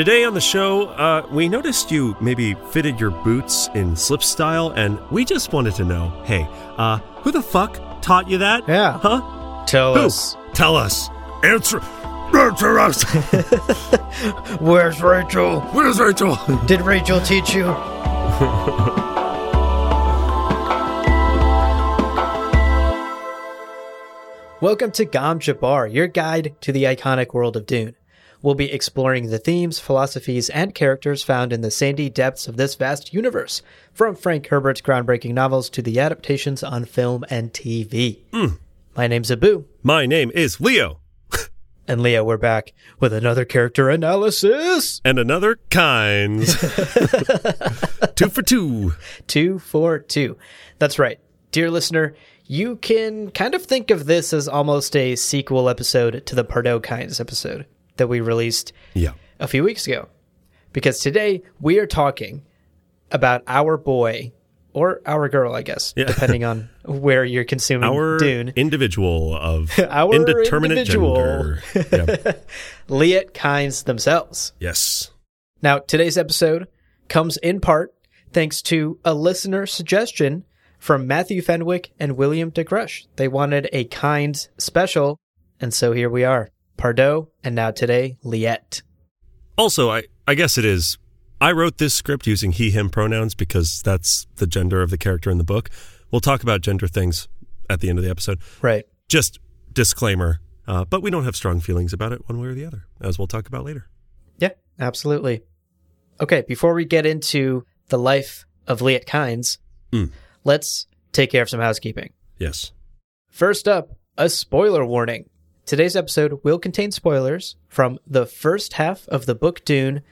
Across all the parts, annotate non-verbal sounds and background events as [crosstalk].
Today on the show, uh, we noticed you maybe fitted your boots in slip style, and we just wanted to know hey, uh, who the fuck taught you that? Yeah. Huh? Tell Who? us. Tell us. Answer. Answer us. [laughs] Where's Rachel? Where's Rachel? Did Rachel teach you? [laughs] Welcome to Gom Jabbar, your guide to the iconic world of Dune. We'll be exploring the themes, philosophies, and characters found in the sandy depths of this vast universe, from Frank Herbert's groundbreaking novels to the adaptations on film and TV. Hmm. My name's Abu, My name is Leo, [laughs] and Leo, we're back with another character analysis. and another Kynes. [laughs] two for two. Two for two. That's right. Dear listener, you can kind of think of this as almost a sequel episode to the Pardo Kynes episode that we released Yeah. a few weeks ago. Because today we are talking about our boy or our girl, I guess, Yeah. depending on [laughs] where you're consuming Our Dune. individual of [laughs] Our indeterminate individual. gender. Yeah. [laughs] Liet Kynes themselves. Yes. Now, today's episode comes in part thanks to a listener suggestion from Matthew Fenwick and William DeCrush. They wanted a kind special, and so here we are. Pardo, and now today, Liet. Also, I, I guess it is. I wrote this script using he, him pronouns because that's the gender of the character in the book. We'll talk about gender things at the end of the episode. Right. Just disclaimer, uh, but we don't have strong feelings about it one way or the other, as we'll talk about later. Yeah, absolutely. Okay, before we get into the life of Liet Kynes, Mm. let's take care of some housekeeping. Yes. First up, a spoiler warning. Today's episode will contain spoilers from the first half of the book Dune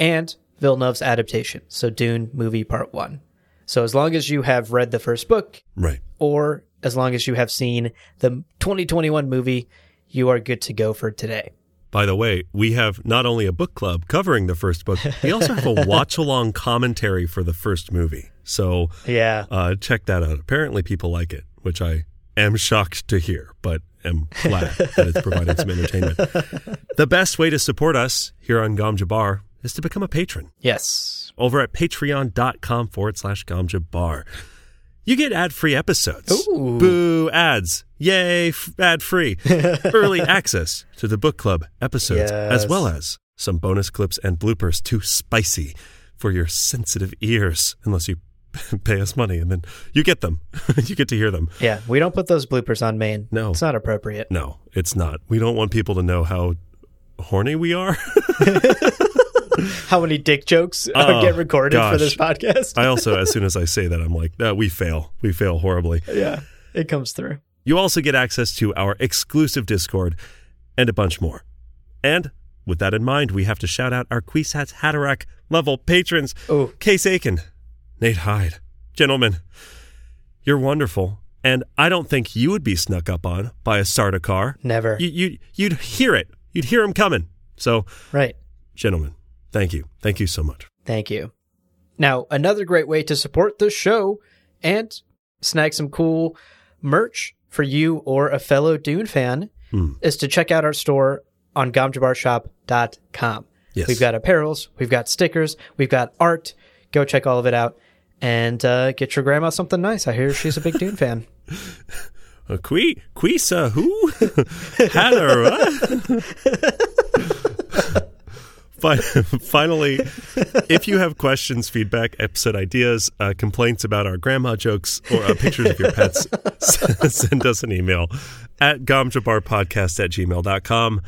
and Villeneuve's adaptation, so Dune movie part one. So as long as you have read the first book, Right. or as long as you have seen the 2021 movie, you are good to go for today. By the way, we have not only a book club covering the first book, we also have a [laughs] watch along commentary for the first movie. So Yeah. uh, check that out. Apparently, people like it, which I am shocked to hear, but am glad that it's providing some entertainment. The best way to support us here on Gom Jabbar is to become a patron Yes. over at patreon.com forward slash Gom Jabbar. You get ad free episodes. Ooh. Boo ads. Yay, f- ad free. [laughs] Early access to the book club episodes, as well as some bonus clips and bloopers too spicy for your sensitive ears, unless you [laughs] pay us money and then you get them. [laughs] you get to hear them. Yeah, we don't put those bloopers on main. No. It's not appropriate. No, it's not. We don't want people to know how horny we are. [laughs] How many dick jokes uh, Oh, get recorded for this podcast? I also, as soon as I say that, I'm like, uh, we fail. We fail horribly. yeah, it comes through. You also get access to our exclusive Discord and a bunch more. And with that in mind, we have to shout out our Kwisatz Haderach level patrons Oh, Case Aiken, Nate Hyde. Gentlemen, you're wonderful. And I don't think you would be snuck up on by a Sardaukar. never. You, you, you'd hear it. You'd hear him coming. So, right. gentlemen, thank you. Thank you so much. Thank you. Now, another great way to support the show and snag some cool merch for you or a fellow Dune fan Hmm. is to check out our store on gomjabarshop.com. Yes. We've got apparels, we've got stickers, we've got art. Go check all of it out and uh, get your grandma something nice. I hear she's a big Dune fan. [laughs] Uh, qui, Quisa, who? [laughs] Hatter, [laughs] what? Finally, if you have questions, feedback, episode ideas, uh, complaints about our grandma jokes, or uh, pictures of your pets, send us an email at gomjabarpodcast at gmail.com.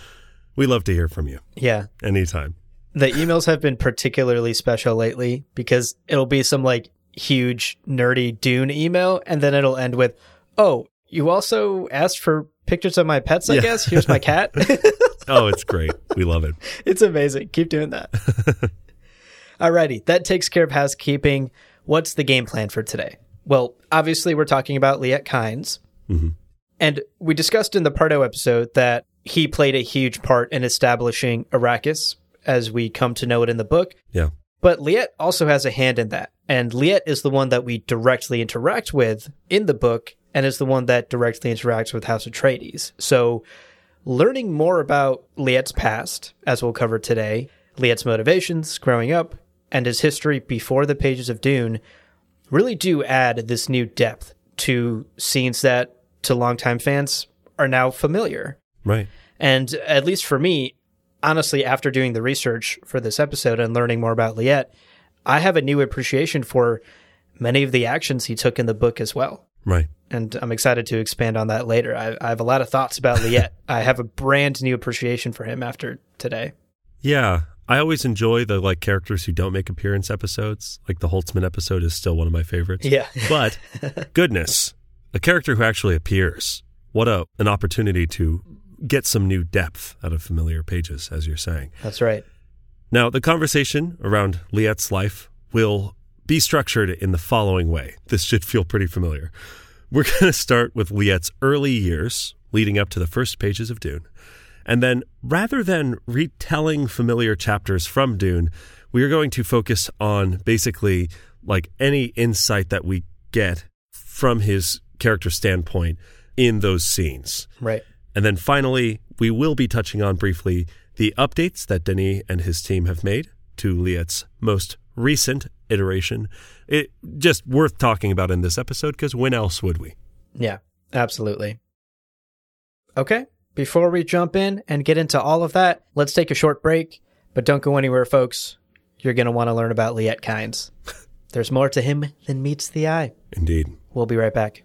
We love to hear from you Yeah. anytime. The emails have been particularly special lately because it'll be some like huge nerdy Dune email and then it'll end with, "Oh, you also asked for pictures of my pets, I Yeah. guess. Here's my cat." [laughs] Oh, it's [laughs] great. We love it. it's amazing. Keep doing that. [laughs] Alrighty, that takes care of housekeeping. What's the game plan for today? Well, obviously we're talking about Liet Kynes. Mhm. And we discussed in the Pardo episode that he played a huge part in establishing Arrakis as we come to know it in the book. Yeah. But Liet also has a hand in that. And Liet is the one that we directly interact with in the book and is the one that directly interacts with House Atreides. So learning more about Liet's past, as we'll cover today, Liet's motivations growing up and his history before the pages of Dune really do add this new depth to scenes that to longtime fans are now familiar. Right. And at least for me, honestly, after doing the research for this episode and learning more about Liet, I have a new appreciation for many of the actions he took in the book as well. Right. And I'm excited to expand on that later. I, I have a lot of thoughts about Liet. [laughs] I have a brand new appreciation for him after today. Yeah. I always enjoy the like characters who don't make appearance episodes. Like the Holtzman episode is still one of my favorites. Yeah. but [laughs] goodness, a character who actually appears. What a an opportunity to get some new depth out of familiar pages, as you're saying. That's right. Now, the conversation around Liet's life will be structured in the following way. This should feel pretty familiar. We're [laughs] going to start with Liet's early years leading up to the first pages of Dune. And then, rather than retelling familiar chapters from Dune, we are going to focus on basically like any insight that we get from his character standpoint in those scenes. Right. And then finally, we will be touching on briefly the updates that Denis and his team have made to Liet's most recent iteration. It just worth talking about in this episode because when else would we? Yeah, absolutely. Okay, before we jump in and get into all of that, let's take a short break. But don't go anywhere, folks. You're going to want to learn about Liet Kynes. [laughs] There's more to him than meets the eye. Indeed. We'll be right back.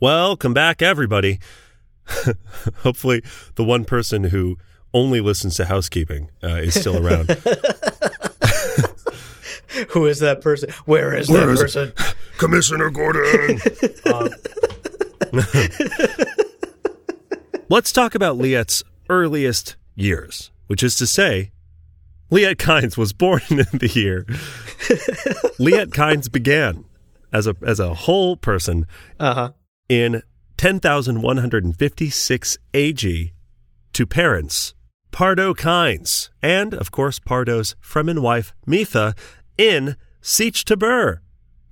Welcome back, everybody. [laughs] Hopefully, the one person who only listens to housekeeping uh, is still around. [laughs] [laughs] Who is that person? Where is Where that is- person? Commissioner Gordon. Let's talk about Liet's earliest years, which is to say, Liet Kynes was born in the year. Liet Kynes began as a as a whole person Uh huh. In 10,156 AG to parents Pardo Kynes and, of course, Pardo's Fremen wife Mitha in Sietch Tabr.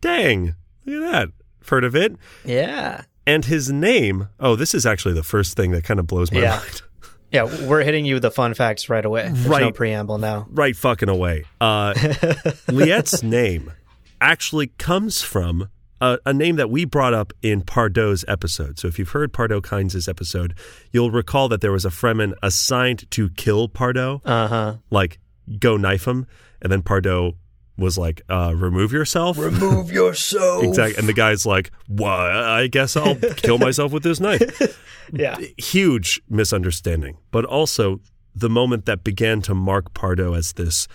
Dang, look at that. Heard of it? Yeah. And his name, oh, this is actually the first thing that kind of blows my Yeah. mind. [laughs] Yeah, we're hitting you with the fun facts right away. There's no Right. preamble now. Right fucking away. Uh, [laughs] Liet's name actually comes from a, a name that we brought up in Pardo's episode. So if you've heard Pardo Kynes' episode, you'll recall that there was a Fremen assigned to kill Pardo, Uh huh. like go knife him, and then Pardo was like, uh, remove yourself. Remove yourself. Exactly. And the guy's like, well, I guess I'll kill myself with this knife. [laughs] Yeah. huge misunderstanding, but also the moment that began to mark Pardo as this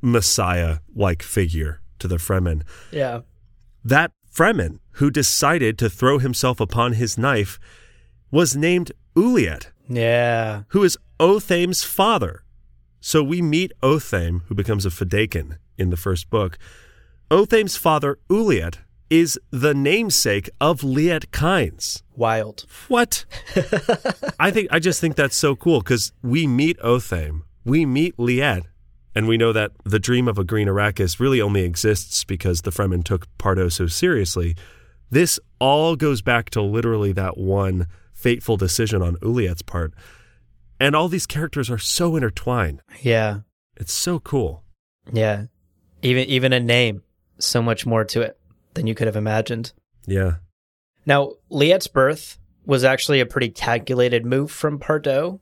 messiah like figure to the Fremen. Yeah. That Fremen who decided to throw himself upon his knife was named Uliet, Yeah. who is Othame's father. So we meet Othame, who becomes a Fedaykin in the first book. Othame's father, Uliet, is the namesake of Liet Kynes. Wild. What? [laughs] I think I just think that's so cool because we meet Othame, we meet Liet, and we know that the dream of a green Arrakis really only exists because the Fremen took Pardo so seriously. This all goes back to literally that one fateful decision on Uliet's part. And all these characters are so intertwined. Yeah. It's so cool. Yeah. Even even a name, so much more to it than you could have imagined. Yeah. Now, Liet's birth was actually a pretty calculated move from Pardo.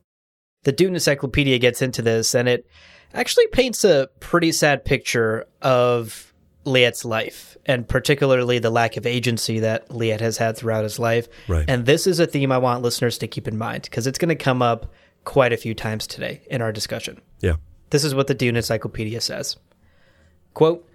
The Dune Encyclopedia gets into this, and it actually paints a pretty sad picture of Liet's life, and particularly the lack of agency that Liet has had throughout his life. Right. And this is a theme I want listeners to keep in mind because it's going to come up quite a few times today in our discussion. Yeah. This is what the Dune Encyclopedia says. Quote,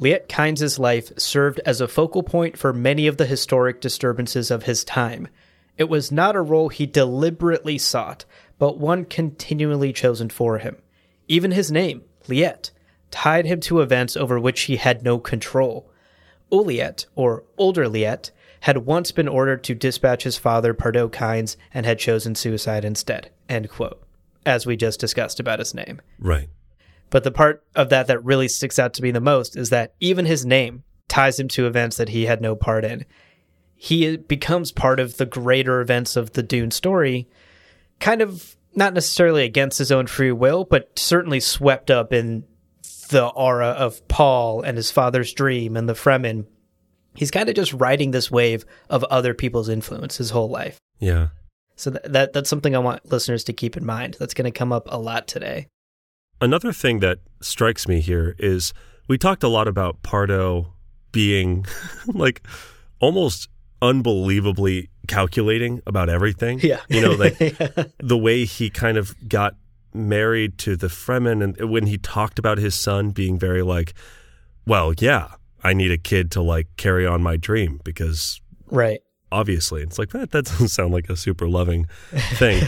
Liet Kynes' life served as a focal point for many of the historic disturbances of his time, It was not a role he deliberately sought, but one continually chosen for him. Even his name, Liet, tied him to events over which he had no control. Uliet, or Older Liet, had once been ordered to dispatch his father Pardo Kynes and had chosen suicide instead. End quote. As we just discussed about his name. Right. But the part of that that really sticks out to me the most is that even his name ties him to events that he had no part in. He becomes part of the greater events of the Dune story, kind of not necessarily against his own free will, but certainly swept up in the aura of Paul and his father's dream and the Fremen. He's kind of just riding this wave of other people's influence his whole life. Yeah. So that, that that's something I want listeners to keep in mind. That's going to come up a lot today. Another thing that strikes me here is we talked a lot about Pardo being [laughs] like almost unbelievably calculating about everything. Yeah. You know, like [laughs] Yeah. the way he kind of got married to the Fremen and when he talked about his son being very like, well, yeah, I need a kid to like carry on my dream because right. obviously it's like that that doesn't sound like a super loving [laughs] thing.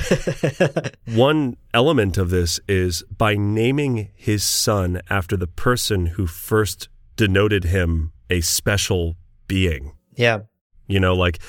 One element of this is by naming his son after the person who first denoted him a special being. Yeah. You know, like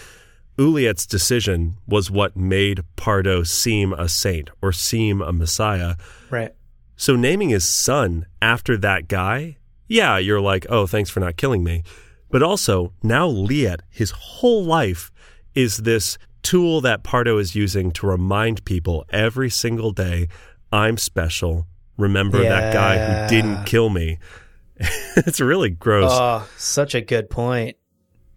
Uliet's decision was what made Pardo seem a saint or seem a messiah. Right. So naming his son after that guy, yeah, you're like, oh, thanks for not killing me. But also, now Liet, his whole life is this tool that Pardo is using to remind people every single day, I'm special. Remember that guy who didn't kill me. [laughs] it's really gross. Oh, such a good point.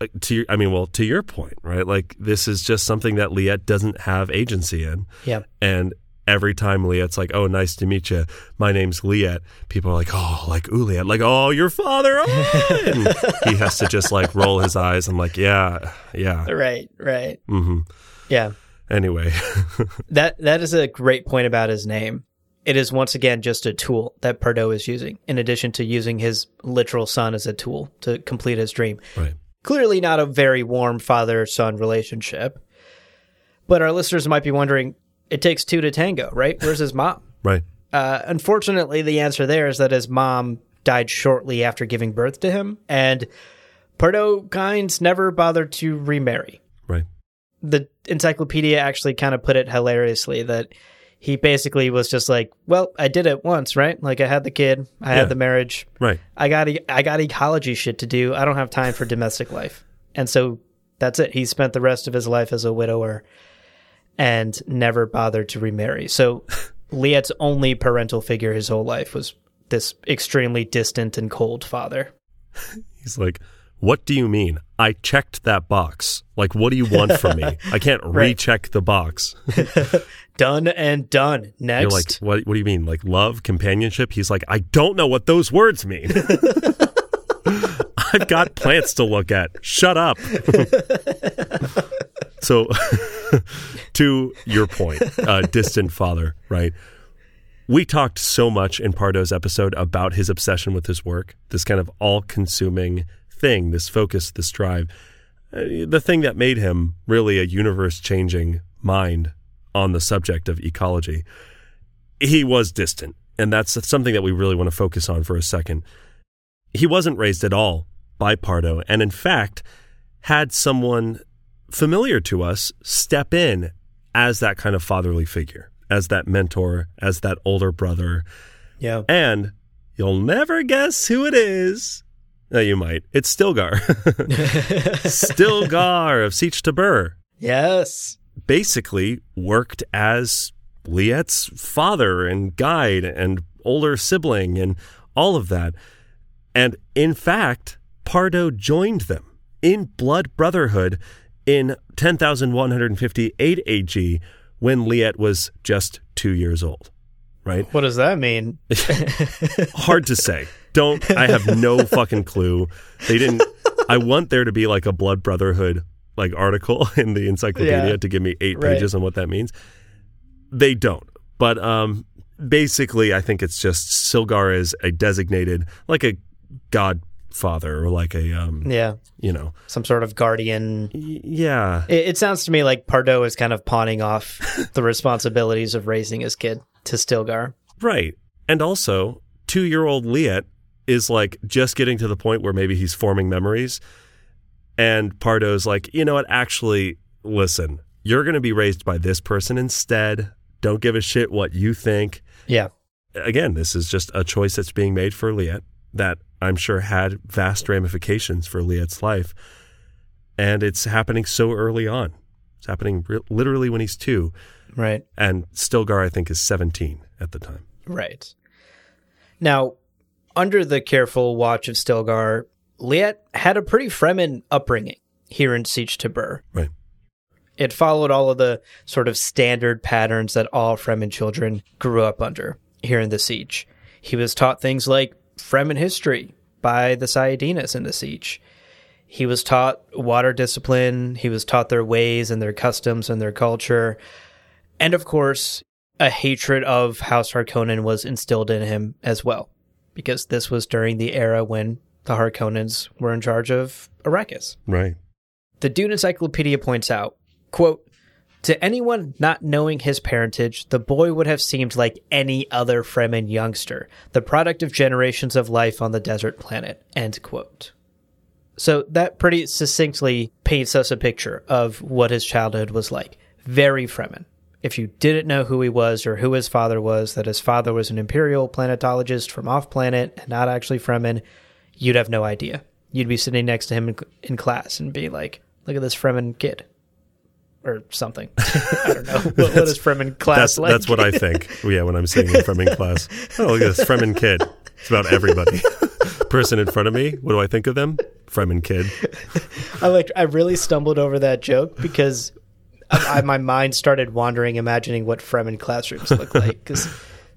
Uh, to your, I mean, well, to your point, right? Like this is just something that Liet doesn't have agency in. Yeah. And every time Liet's like, "Oh, nice to meet you. My name's Liet," people are like, "Oh, like Uliet, like oh, your father." Oh. [laughs] and he has to just like roll his eyes. I'm like, "Yeah, yeah." Right. Right. Mm-hmm. Yeah. Anyway, [laughs] That that is a great point about his name. It is once again just a tool that Pardo is using, in addition to using his literal son as a tool to complete his dream. right? Clearly, not a very warm father son relationship. But our listeners might be wondering it takes two to tango, right? Where's his mom? [laughs] Right. Uh, unfortunately, the answer there is that his mom died shortly after giving birth to him, and Pardo Kynes never bothered to remarry. Right. The encyclopedia actually kind of put it hilariously that he basically was just like, "Well, I did it once, right? Like I had the kid, I Yeah. had the marriage, Right. I got e- I got ecology shit to do. I don't have time for domestic life." And so that's it. He spent the rest of his life as a widower and never bothered to remarry. So [laughs] Liet's only parental figure his whole life was this extremely distant and cold father. [laughs] He's like, "What do you mean? I checked that box. Like, what do you want from me? [laughs] I can't Right. recheck the box." Done and done. Next. You're like, what, what do you mean? Like love, companionship? He's like, I don't know what those words mean. [laughs] I've got plants to look at. Shut up. [laughs] so, [laughs] to your point, uh, distant father, right? We talked so much in Pardo's episode about his obsession with his work, this kind of all consuming thing, this focus, this drive, uh, the thing that made him really a universe changing mind on the subject of ecology. He was distant, and that's something that we really want to focus on for a second. He wasn't raised at all by Pardo, and in fact, had someone familiar to us step in as that kind of fatherly figure, as that mentor, as that older brother. yeah. And you'll never guess who it is. No, you might. It's Stilgar. [laughs] [laughs] Stilgar of Sietch Tabr yes. Basically worked as Liet's father and guide and older sibling and all of that. And in fact, Pardo joined them in blood brotherhood in 10,158 AG when Liet was just two years old, right? What does that mean? [laughs] Hard to say. Don't, I have no fucking clue. They didn't, I want there to be like a blood brotherhood like article [laughs] in the encyclopedia Yeah. to give me eight Right. pages on what that means. They don't. But um, basically, I think it's just Stilgar is a designated, like a godfather or like a um Yeah. you know Some sort of guardian. y- yeah It, it sounds to me like Pardo is kind of pawning off [laughs] the responsibilities of raising his kid to Stilgar. right and also two year old Liet is like just getting to the point where maybe he's forming memories and Pardo's like you know what actually listen you're going to be raised by this person instead don't give a shit what you think Yeah. again, this is just a choice that's being made for Liet that I'm sure had vast ramifications for Liet's life. And it's happening so early on. It's happening re- literally when he's two. Right. And Stilgar, I think, is 17 at the time. Right. Now, under the careful watch of Stilgar, Liet had a pretty Fremen upbringing here in Sietch Tabr. Right. It followed all of the sort of standard patterns that all Fremen children grew up under here in the Sietch. He was taught things like Fremen history by the Sayyadinas in the Sietch. He was taught water discipline. He was taught their ways and their customs and their culture. And of course, a hatred of House Harkonnen was instilled in him as well, because this was during the era when the Harkonnens were in charge of Arrakis. Right. The Dune Encyclopedia points out, quote, to anyone not knowing his parentage, the boy would have seemed like any other Fremen youngster, the product of generations of life on the desert planet, end quote. So that pretty succinctly paints us a picture of what his childhood was like. Very Fremen. If you didn't know who he was or who his father was, that his father was an imperial planetologist from off planet and not actually Fremen, you'd have no idea. You'd be sitting next to him in, in class and be like, look at this Fremen kid. Or something. [laughs] I don't know. What, what is Fremen class That's, like? that's what I think. [laughs] Yeah, when I'm sitting in Fremen class. Oh, look at this Fremen kid. It's about everybody. [laughs] Person in front of me, what do I think of them? Fremen kid. I like. I really stumbled over that joke because I, I, my mind started wandering, imagining what Fremen classrooms look like. Because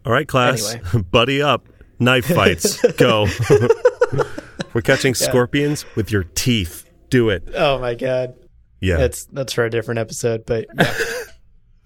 All right, class, Anyway. buddy up. Knife fights. Go. We're catching scorpions with your teeth. Do it. oh my god, Yeah. that's that's for a different episode. But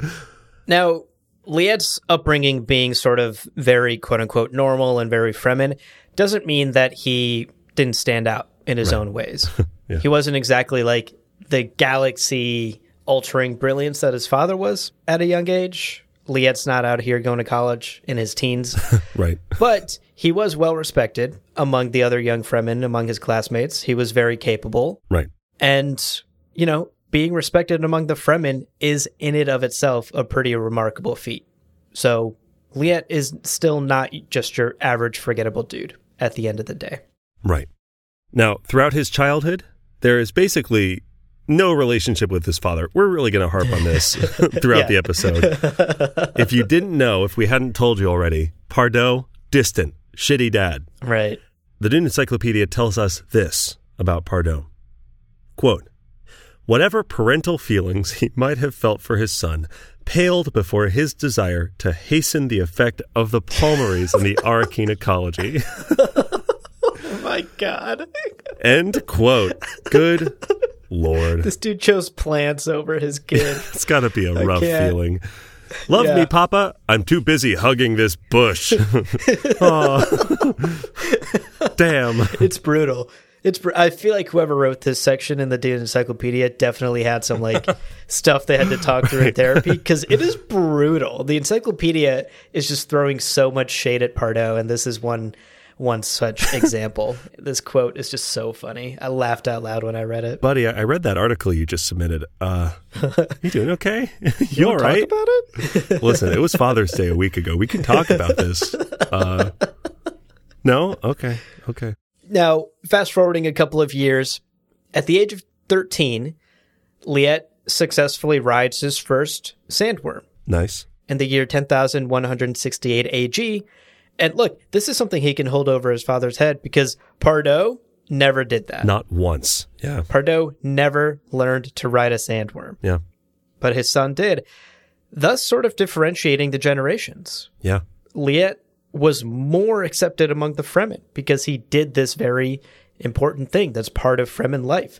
yeah. [laughs] now, Liet's upbringing being sort of very quote unquote normal and very Fremen doesn't mean that he didn't stand out in his own ways. [laughs] Yeah. He wasn't exactly like the galaxy altering brilliance that his father was at a young age. Liet's not out here going to college in his teens. [laughs] right. But he was well respected among the other young Fremen, among his classmates. He was very capable. Right. And, you know, being respected among the Fremen is in it of itself a pretty remarkable feat. So Liet is still not just your average forgettable dude at the end of the day. Right. Now, throughout his childhood, there is basically no relationship with his father. We're really going to harp on this [laughs] throughout the episode. if you didn't know, if we hadn't told you already, Pardo, distant, shitty dad. Right. The Dune Encyclopedia tells us this about Pardo. Quote, Whatever parental feelings he might have felt for his son paled before his desire to hasten the effect of the Palmaries in the [laughs] Arrakeen ecology. Oh my God. End quote. Good Lord. This dude chose plants over his [laughs] kid. It's got to be a rough can't. feeling. Love Yeah. me, Papa? I'm too busy hugging this bush. Aw. [laughs] Oh. [laughs] Damn. it's brutal. It's. Br- I feel like whoever wrote this section in the Dune Encyclopedia definitely had some like [laughs] stuff they had to talk through in therapy because it is brutal. The encyclopedia is just throwing so much shade at Pardo, and this is one one such [laughs] example. this quote is just so funny. I laughed out loud when I read it. Buddy, I read that article you just submitted. Uh, you doing okay? [laughs] You all Talk right? about it? [laughs] Listen, it was Father's Day a week ago. We can talk about this. Uh, no? Okay. Okay. Now, fast forwarding a couple of years, at the age of 13, Liet successfully rides his first sandworm Nice. in the year 10,168 AG. And look, this is something he can hold over his father's head because Pardo never did that. Not once. Yeah. Pardo never learned to ride a sandworm, Yeah. but his son did, thus sort of differentiating the generations. Yeah. Liet was more accepted among the Fremen because he did this very important thing that's part of Fremen life.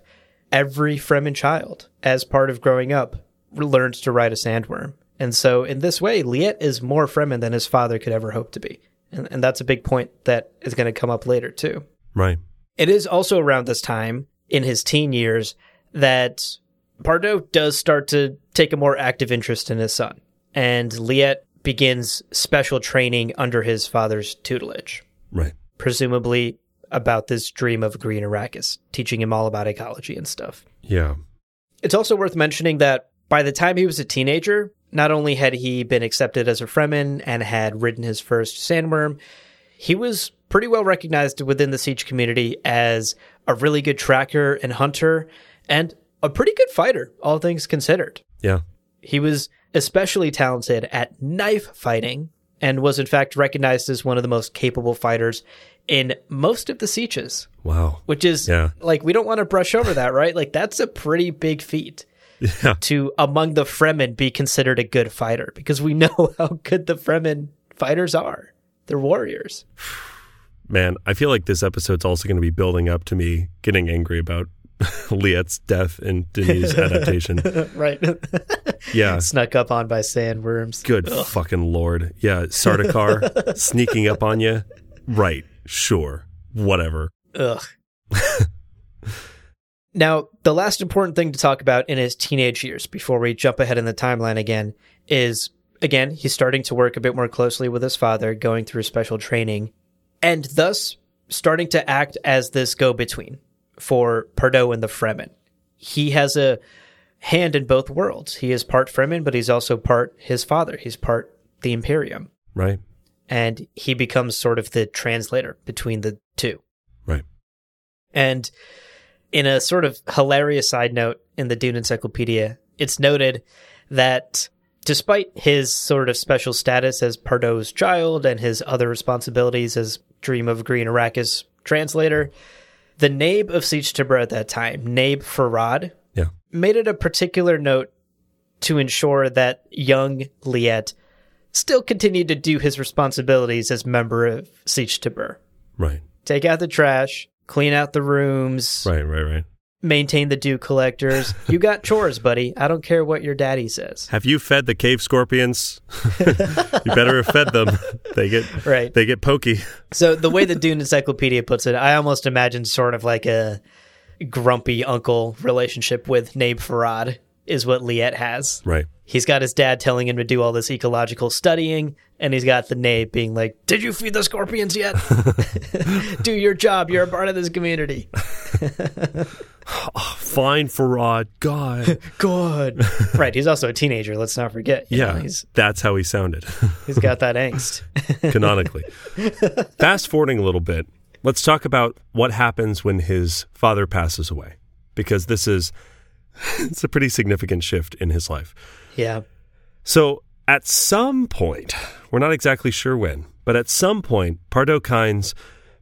Every Fremen child, as part of growing up, learns to ride a sandworm. And so, in this way, Liet is more Fremen than his father could ever hope to be. And, and that's a big point that is going to come up later, too. Right. It is also around this time in his teen years that Pardo does start to take a more active interest in his son, and Liet begins special training under his father's tutelage, Right. presumably about this dream of green Arrakis, teaching him all about ecology and stuff. Yeah. It's also worth mentioning that by the time he was a teenager, not only had he been accepted as a Fremen and had ridden his first sandworm, he was pretty well recognized within the Sietch community as a really good tracker and hunter and a pretty good fighter, all things considered. Yeah. He was especially talented at knife fighting and was in fact recognized as one of the most capable fighters in most of the sietches, Wow. which is Yeah. like we don't want to brush over that, right? Like that's a pretty big feat Yeah. to among the Fremen be considered a good fighter because we [laughs] know how good the Fremen fighters are. They're warriors. [sighs] Man, I feel like this episode's also going to be building up to me getting angry about [laughs] Liet's death in Denis' [laughs] adaptation. right. Yeah. Snuck up on by sandworms. Good fucking lord. Yeah. Sardaukar sneaking up on you. Right. Sure. Whatever. Ugh. Now, the last important thing to talk about in his teenage years before we jump ahead in the timeline again is again, he's starting to work a bit more closely with his father, going through special training, and thus starting to act as this go between for Pardo and the Fremen. He has a hand in both worlds. He is part Fremen, but he's also part his father. He's part the Imperium. Right. And he becomes sort of the translator between the two. Right. And in a sort of hilarious side note in the Dune Encyclopedia, it's noted that despite his sort of special status as Pardo's child and his other responsibilities as Dream of Green Arrakis translator, the Naib of Sietch Tabr at that time, Naib Farad, Yeah. made it a particular note to ensure that young Liet still continued to do his responsibilities as member of Sietch Tabr. Right. Take out the trash, clean out the rooms, Right. Right. Right. maintain the dew collectors. [laughs] You got chores, buddy. I don't care what your daddy says. Have you fed the cave scorpions? [laughs] you better have fed them. [laughs] They get Right. they get pokey. So the way the Dune Encyclopedia puts it, I almost imagine sort of like a grumpy uncle relationship with Naib Farad is what Liet has. Right. He's got his dad telling him to do all this ecological studying, and he's got the naib being like, Did you feed the scorpions yet? [laughs] [laughs] do your job. You're a part of this community. [laughs] Oh, fine, Farad. God. Good. right. He's also a teenager. Let's not forget. you know, Yeah. he's That's how he sounded. he's got that angst. canonically. Fast forwarding a little bit, let's talk about what happens when his father passes away, because this is [laughs] it's a pretty significant shift in his life. yeah. So at some point, we're not exactly sure when, but at some point, Pardo Kynes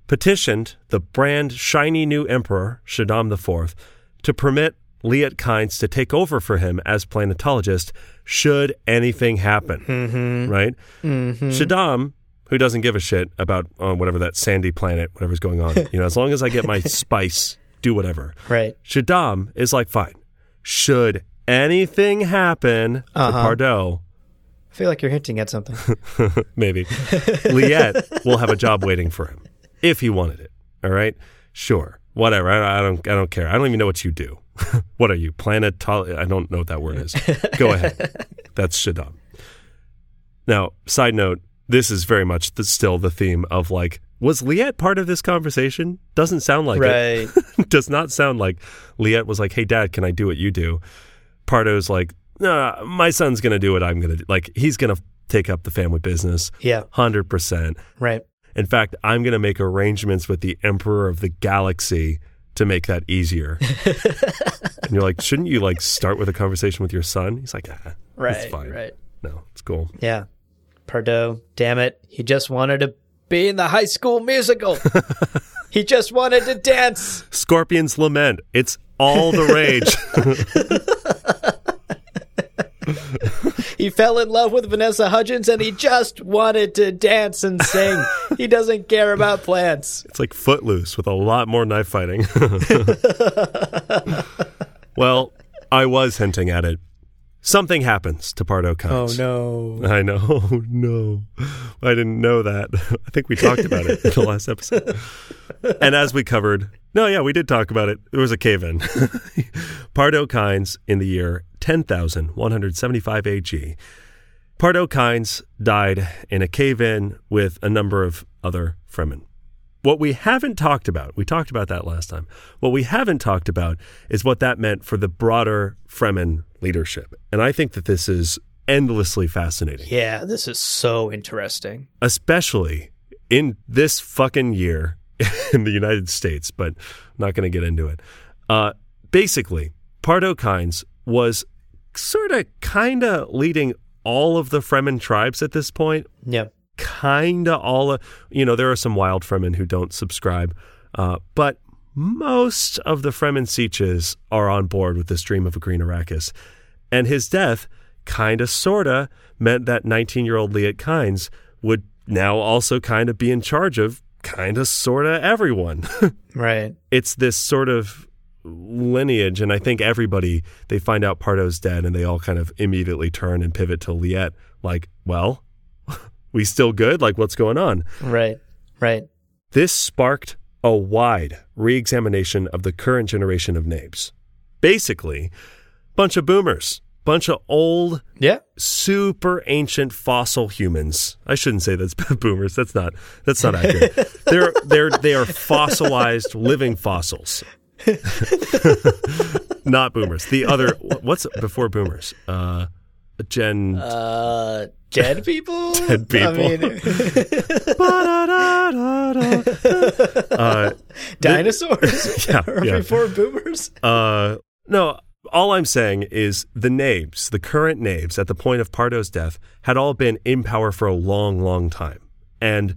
petitioned the brand shiny new emperor, Shaddam IV, to permit Liet Kynes to take over for him as planetologist should anything happen. Mm-hmm. Right? Mm-hmm. Shaddam, who doesn't give a shit about uh, whatever that sandy planet, whatever's going on, [laughs] you know, as long as I get my [laughs] spice, do whatever. Right. Shaddam is like, fine. Should anything happen Uh-huh. to Pardo, I feel like you're hinting at something. [laughs] maybe Liet will have a job waiting for him if he wanted it. All right, sure, whatever. I, I don't. I don't care. I don't even know what you do. [laughs] what are you, planetol? I don't know what that word is. Go ahead. [laughs] That's Shaddam. Now, side note. This is very much the, still the theme of like, was Liet part of this conversation? Doesn't sound like it. [laughs] does not sound like Liet was like, "Hey, Dad, can I do what you do?" Pardo's like, "No, "Nah, my son's gonna do what I'm gonna do. Like, he's gonna take up the family business, Yeah. hundred percent. Right. In fact, I'm gonna make arrangements with the Emperor of the Galaxy to make that easier." [laughs] and you're like, "Shouldn't you like start with a conversation with your son?" He's like, ah, Right. it's fine. Right. No, it's cool." Yeah. Pardo, damn it. He just wanted to be in the high school musical. [laughs] he just wanted to dance. Scorpions lament. It's all the rage. [laughs] He fell in love with Vanessa Hudgens and he just wanted to dance and sing. [laughs] he doesn't care about plants. It's like Footloose with a lot more knife fighting. well, I was hinting at it. Something happens to Pardo Kynes. Oh no. I know. [laughs] Oh, no. I didn't know that. [laughs] I think we talked about it in the last episode. And as we covered, No, yeah, we did talk about it. It was a cave in. [laughs] Pardo Kynes in the year 10,175 AG. Pardo Kynes died in a cave in with a number of other Fremen. What we haven't talked about, we talked about that last time. What we haven't talked about is what that meant for the broader Fremen leadership. And I think that this is endlessly fascinating, Yeah, this is so interesting. especially in this fucking year [laughs] in the United States, but I'm not going to get into it. Uh, basically, Pardo Kynes was sort of kind of leading all of the Fremen tribes at this point Yeah. Kind of all you know, there are some wild Fremen who don't subscribe, uh, but most of the Fremen Sietches are on board with this dream of a green Arrakis. And his death kind of, sort of, meant that 19 year old Liet Kynes would now also kind of be in charge of kind of, sort of everyone. [laughs] Right. it's this sort of lineage and i think everybody they find out pardo's dead and they all kind of immediately turn and pivot to liet like well we still good like what's going on Right. Right. this sparked a wide re-examination of the current generation of names basically bunch of boomers bunch of old Yeah. super ancient fossil humans. I shouldn't say that's [laughs] boomers. That's not that's not accurate. [laughs] they're they're they are fossilized living fossils. [laughs] not boomers. The other what's before boomers? Uh Gen Uh, dead [laughs] people? Dead people. I mean, [laughs] [laughs] uh, dinosaurs? Yeah, yeah. Before boomers? Uh, no, all I'm saying is the names, the current names at the point of Pardo's death, had all been in power for a long, long time. And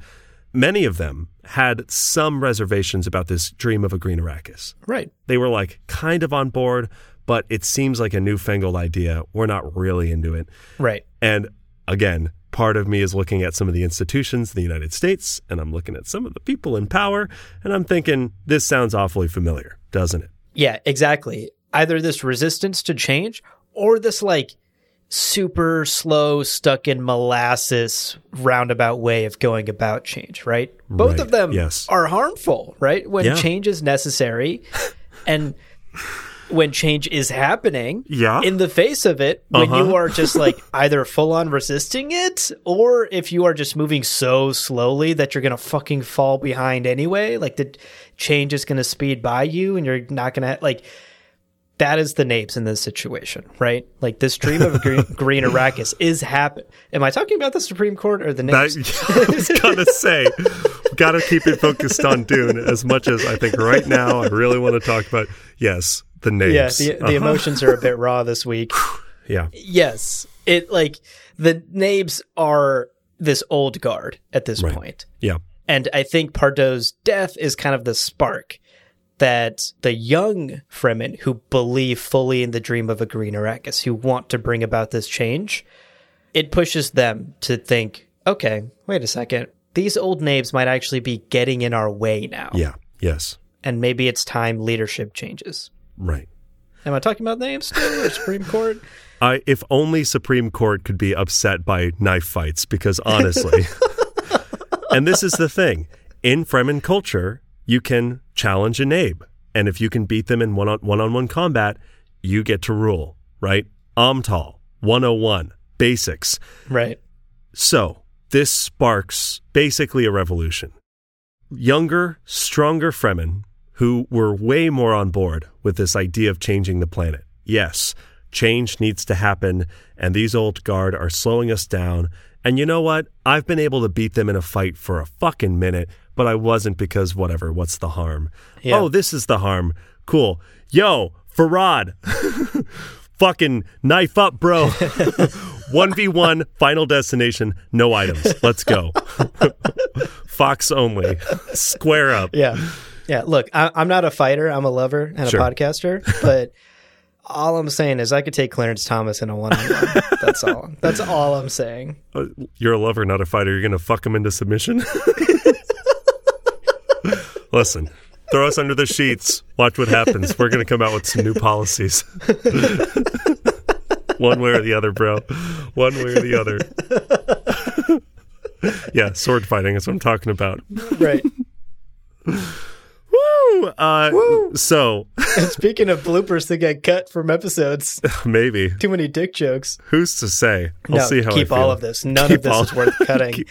many of them had some reservations about this dream of a green Arrakis. Right. They were like kind of on board, but it seems like a newfangled idea. We're not really into it. Right. And again, part of me is looking at some of the institutions in the United States, and I'm looking at some of the people in power, and I'm thinking, this sounds awfully familiar, doesn't it? Yeah, exactly. Either this resistance to change or this like super slow, stuck in molasses roundabout way of going about change, right? Both Right, of them yes. are harmful, right? When Yeah. change is necessary [laughs] and when change is happening, Yeah. in the face of it, when Uh-huh. you are just like [laughs] either full on resisting it, or if you are just moving so slowly that you're gonna fucking fall behind anyway, like the change is gonna speed by you and you're not gonna like that is the naibs in this situation, right? Like this dream of green, [laughs] green Arrakis is happen. Am I talking about the Supreme Court or the That, naibs? [laughs] I was gonna say, gotta keep it focused on Dune as much as I think right now. I really want to talk about yes, the names. yeah, the, the Uh-huh. emotions are a bit raw this week. [laughs] yeah, Yes, it like the names are this old guard at this Right. point. yeah, And I think Pardo's death is kind of the spark that the young Fremen who believe fully in the dream of a green Arrakis, who want to bring about this change, it pushes them to think, okay, wait a second. These old names might actually be getting in our way now. yeah, yes, And maybe it's time leadership changes. Right. Am I talking about names still or Supreme Court? [laughs] I if only Supreme Court could be upset by knife fights because honestly, [laughs] and this is the thing in Fremen culture, you can challenge a naib, and if you can beat them in one on one on one combat, you get to rule. Right? Amtal 101 basics. Right. So this sparks basically a revolution. Younger, stronger Fremen who were way more on board with this idea of changing the planet. Yes, change needs to happen, and these old guard are slowing us down. And you know what? I've been able to beat them in a fight for a fucking minute, but I wasn't because whatever, what's the harm? Yeah. Oh, this is the harm. Cool. Yo, Farad. [laughs] fucking knife up, bro. [laughs] 1v1, final destination, no items. Let's go. [laughs] Fox only. Square up. Yeah. Yeah. Look, I, I'm not a fighter. I'm a lover and Sure. a podcaster. [laughs] But all I'm saying is I could take Clarence Thomas in a one on one. That's all. That's all I'm saying. Uh, You're a lover, not a fighter. You're going to fuck him into submission? [laughs] Listen, throw us under the sheets. Watch what happens. We're going to come out with some new policies. [laughs] One way or the other, bro. One way or the other. yeah, sword fighting is what I'm talking about. Right. Woo! Uh, Woo! So [laughs] Speaking of bloopers that get cut from episodes, [laughs] maybe too many dick jokes. who's to say? I'll no, see how keep all of this. None Keep of this all- is worth [laughs] cutting. keep,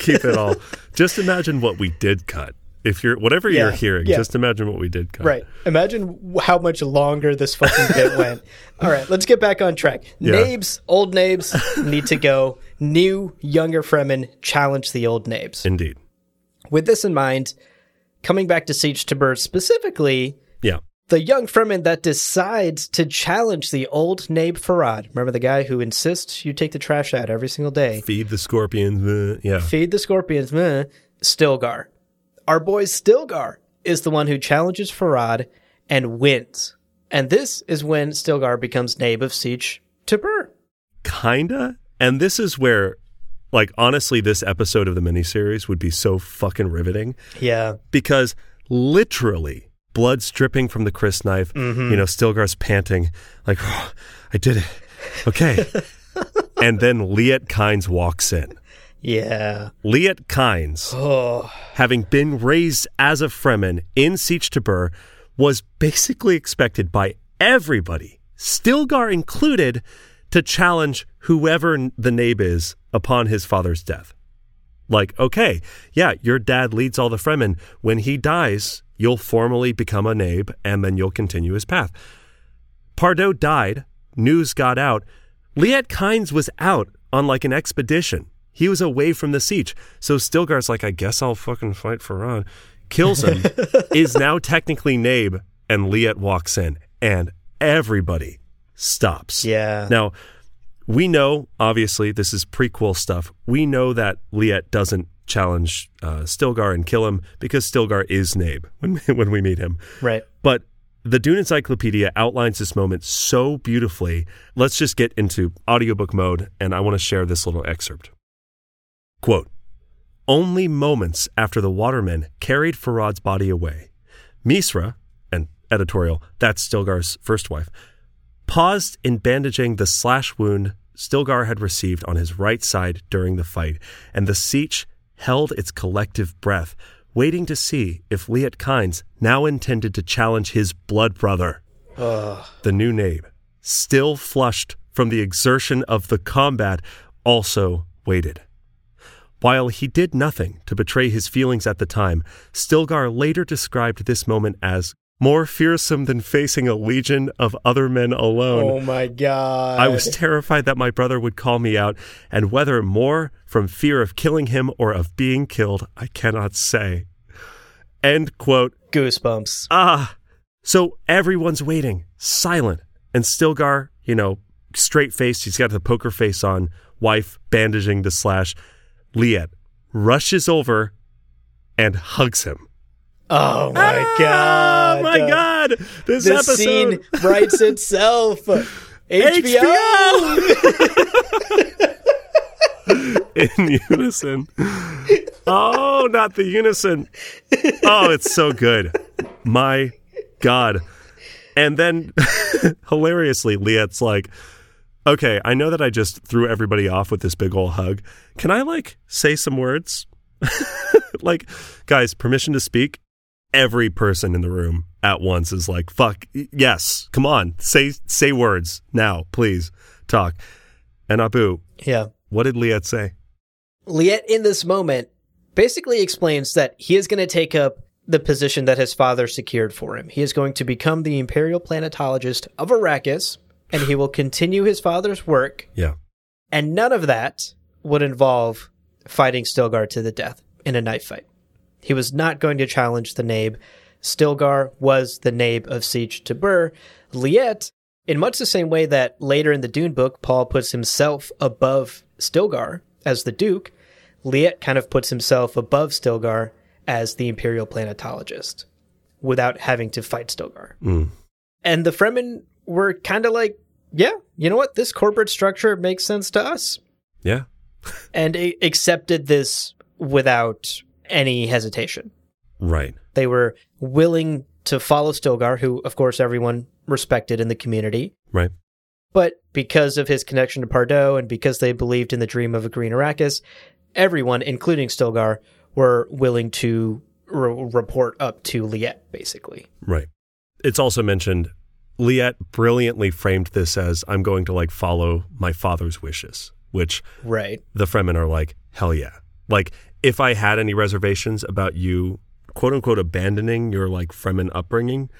keep it all. Just imagine what we did cut. If you're whatever you're hearing, yeah. just imagine what we did cut. Right. Imagine how much longer this fucking bit went. All right, let's get back on track. Yeah. Naibs, old Naibs need to go. New, younger Fremen challenge the old Naibs. Indeed. With this in mind, coming back to Sietch Tabr specifically, Yeah. the young Fremen that decides to challenge the old Naib Farad. Remember the guy who insists you take the trash out every single day? Feed the scorpions. uh, yeah. Feed the scorpions, meh. Stilgar. Our boy Stilgar is the one who challenges Farad and wins. And this is when Stilgar becomes Naib of Sietch Tabr. Kinda. And this is where, like, honestly, this episode of the miniseries would be so fucking riveting Yeah. because literally blood dripping from the crysknife. Mm-hmm. You know, Stilgar's panting, like, "Oh, I did it. Okay. [laughs] and then Liet Kynes walks in. Yeah. Liet Kynes, Oh. having been raised as a Fremen in Sietch Tabr, was basically expected by everybody, Stilgar included, to challenge whoever the Naib is upon his father's death. Like, okay, yeah, your dad leads all the Fremen. When he dies, you'll formally become a Naib and then you'll continue his path. Pardot died. News got out. Liet Kynes was out on like an expedition. He was away from the sietch. So Stilgar's like, I guess I'll fucking fight for Ron. Kills him. [laughs] is now technically Naib. And Liet walks in. And everybody stops. Yeah. Now, we know, obviously, this is prequel stuff. We know that Liet doesn't challenge uh, Stilgar and kill him because Stilgar is Naib [laughs] when, when we meet him. Right. But the Dune Encyclopedia outlines this moment so beautifully. Let's just get into audiobook mode, and I want to share this little excerpt. Quote Only moments after the watermen carried Farad's body away, Misra, and editorial, that's Stilgar's first wife, paused in bandaging the slash wound Stilgar had received on his right side during the fight, and the Sietch held its collective breath, waiting to see if Liet Kynes now intended to challenge his blood brother, the new Naib, still flushed from the exertion of the combat, also waited. While he did nothing to betray his feelings at the time, Stilgar later described this moment as more fearsome than facing a legion of other men alone. Oh my god. I was terrified that my brother would call me out, and whether more from fear of killing him or of being killed, I cannot say. End quote. goosebumps. Ah. So everyone's waiting, silent. And Stilgar, you know, straight faced, he's got the poker face on, wife bandaging the slash. Liet rushes over and hugs him. Oh my Ah, god. my God. This, This episode. scene writes itself. [laughs] HBO. [laughs] in unison. Oh, not the unison. Oh, it's so good. My God. And then [laughs] hilariously, Liet's like, okay, I know that I just threw everybody off with this big old hug. Can I like say some words? like, guys, permission to speak? Every person in the room at once is like, fuck, yes, come on, say say words now, please, talk. And Abu, Yeah. what did Liet say? Liet, in this moment, basically explains that he is going to take up the position that his father secured for him. He is going to become the Imperial Planetologist of Arrakis, and he will continue his father's work, Yeah. and none of that would involve fighting Stilgar to the death in a knife fight. He was not going to challenge the Naib. Stilgar was the Naib of Sietch Tabr. Liet, in much the same way that later in the Dune book, Paul puts himself above Stilgar as the Duke, Liet kind of puts himself above Stilgar as the Imperial Planetologist without having to fight Stilgar. Mm. And the Fremen were kind of like, yeah, you know what? This corporate structure makes sense to us. Yeah. And accepted this without any hesitation. Right. They were willing to follow Stilgar, who, of course, everyone respected in the community. Right. But because of his connection to Pardot and because they believed in the dream of a green Arrakis, everyone, including Stilgar, were willing to re- report up to Liet, basically. Right. It's also mentioned Liet brilliantly framed this as I'm going to like follow my father's wishes, which Right. the Fremen are like, hell yeah. Like, if I had any reservations about you, quote unquote, abandoning your like Fremen upbringing,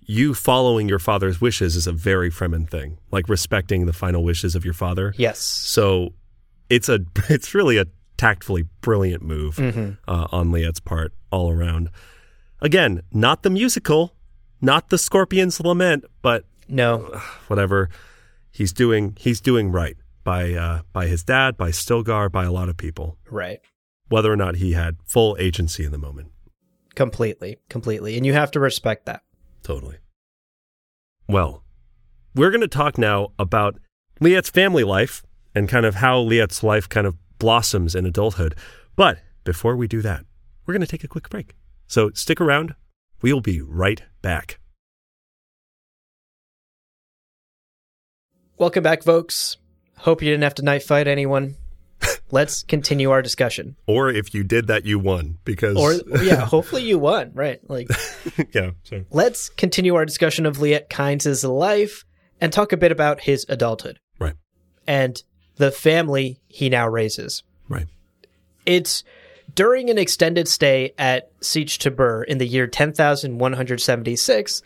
you following your father's wishes is a very Fremen thing, like respecting the final wishes of your father. Yes. So it's a [laughs] it's really a tactfully brilliant move uh, on Liet's part all around. Again, not the musical, not the Scorpion's Lament, but No. [sighs] whatever he's doing, he's doing right by uh, by his dad, by Stilgar, by a lot of people, Right. Whether or not he had full agency in the moment. Completely. Completely. And you have to respect that. Totally. Well, we're going to talk now about Liet's family life and kind of how Liet's life kind of blossoms in adulthood. But before we do that, we're going to take a quick break. So stick around. We'll be right back. Welcome back, folks. Hope you didn't have to knife fight anyone. Let's continue our discussion. Or if you did that, you won because. Or, yeah, [laughs] hopefully you won, right? Like, [laughs] yeah. So, let's continue our discussion of Liet Kynes' life and talk a bit about his adulthood right. and the family he now raises. Right. It's during an extended stay at Sietch Tabr in the year 10,176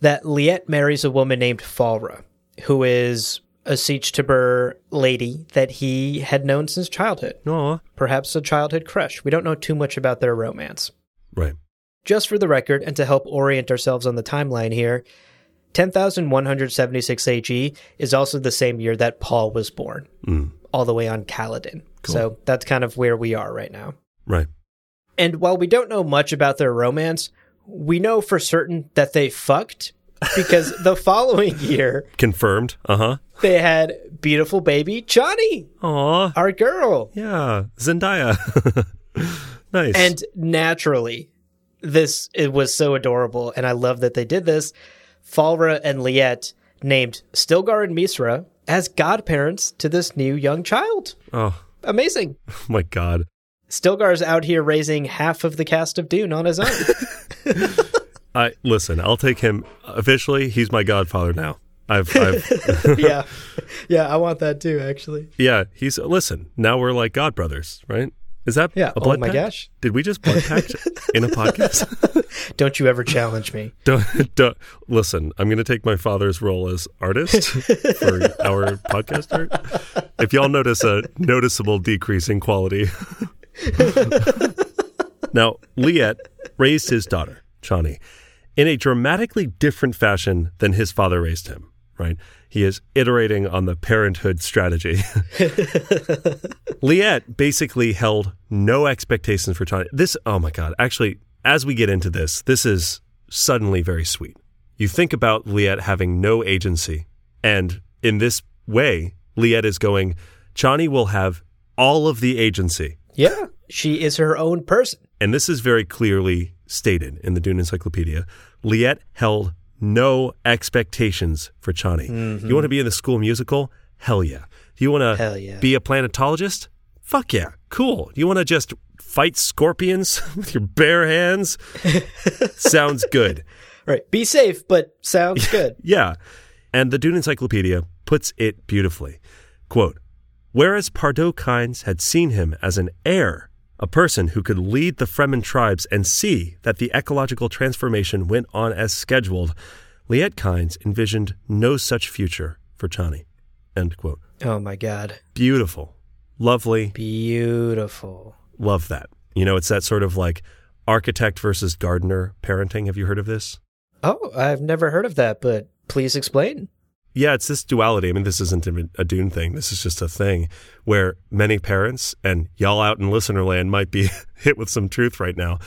that Liet marries a woman named Falra, who is a Sietch Tabr lady that he had known since childhood, Aw. perhaps a childhood crush. We don't know too much about their romance. Right. Just for the record, and to help orient ourselves on the timeline here, 10,176 AG is also the same year that Paul was born, Mm. all the way on Caladan. So that's kind of where we are right now. Right. And while we don't know much about their romance, we know for certain that they fucked because the following year Confirmed. Uh huh. they had beautiful baby Chani, Aw. our girl. Yeah. Zendaya. [laughs] nice. And naturally, this it was so adorable, and I love that they did this. Falra and Liet named Stilgar and Misra as godparents to this new young child. oh Amazing. [laughs] Oh my God. Stilgar's out here raising half of the cast of Dune on his own. [laughs] I listen. I'll take him officially. He's my godfather now. I've, I've [laughs] yeah. Yeah, I want that too, actually. yeah. He's listen. Now we're like god brothers, right? Is that Yeah. A Oh blood my pact? gosh. Did we just blood pact in a podcast? [laughs] Don't you ever challenge me. [laughs] don't, don't listen. I'm going to take my father's role as artist for our podcast art. If y'all notice a noticeable decrease in quality, now Liet raised his daughter Chani in a dramatically different fashion than his father raised him. Right? He is iterating on the parenthood strategy. [laughs] Liet basically held no expectations for Chani. This, oh my God. Actually, as we get into this, this is suddenly very sweet. You think about Liet having no agency, and in this way, Liet is going, Chani will have all of the agency. Yeah. She is her own person. And this is very clearly stated in the Dune Encyclopedia. Liet held no expectations for Chani. Mm-hmm. You want to be in the school musical? Hell yeah. Do you want to yeah. be a planetologist? Fuck yeah. Cool. You want to just fight scorpions [laughs] with your bare hands? [laughs] Sounds good. Right. Be safe, but sounds good. [laughs] Yeah. And the Dune Encyclopedia puts it beautifully. Quote, Whereas Pardot Kynes had seen him as an heir, a person who could lead the Fremen tribes and see that the ecological transformation went on as scheduled, Liet Kynes envisioned no such future for Chani. End quote. oh my God. Beautiful. Lovely. Beautiful. Love that. You know, it's that sort of like architect versus gardener parenting. Have you heard of this? Oh, I've never heard of that, but please explain. Yeah, it's this duality. I mean, this isn't a Dune thing. This is just a thing where many parents, and y'all out in listener land might be [laughs] hit with some truth right now.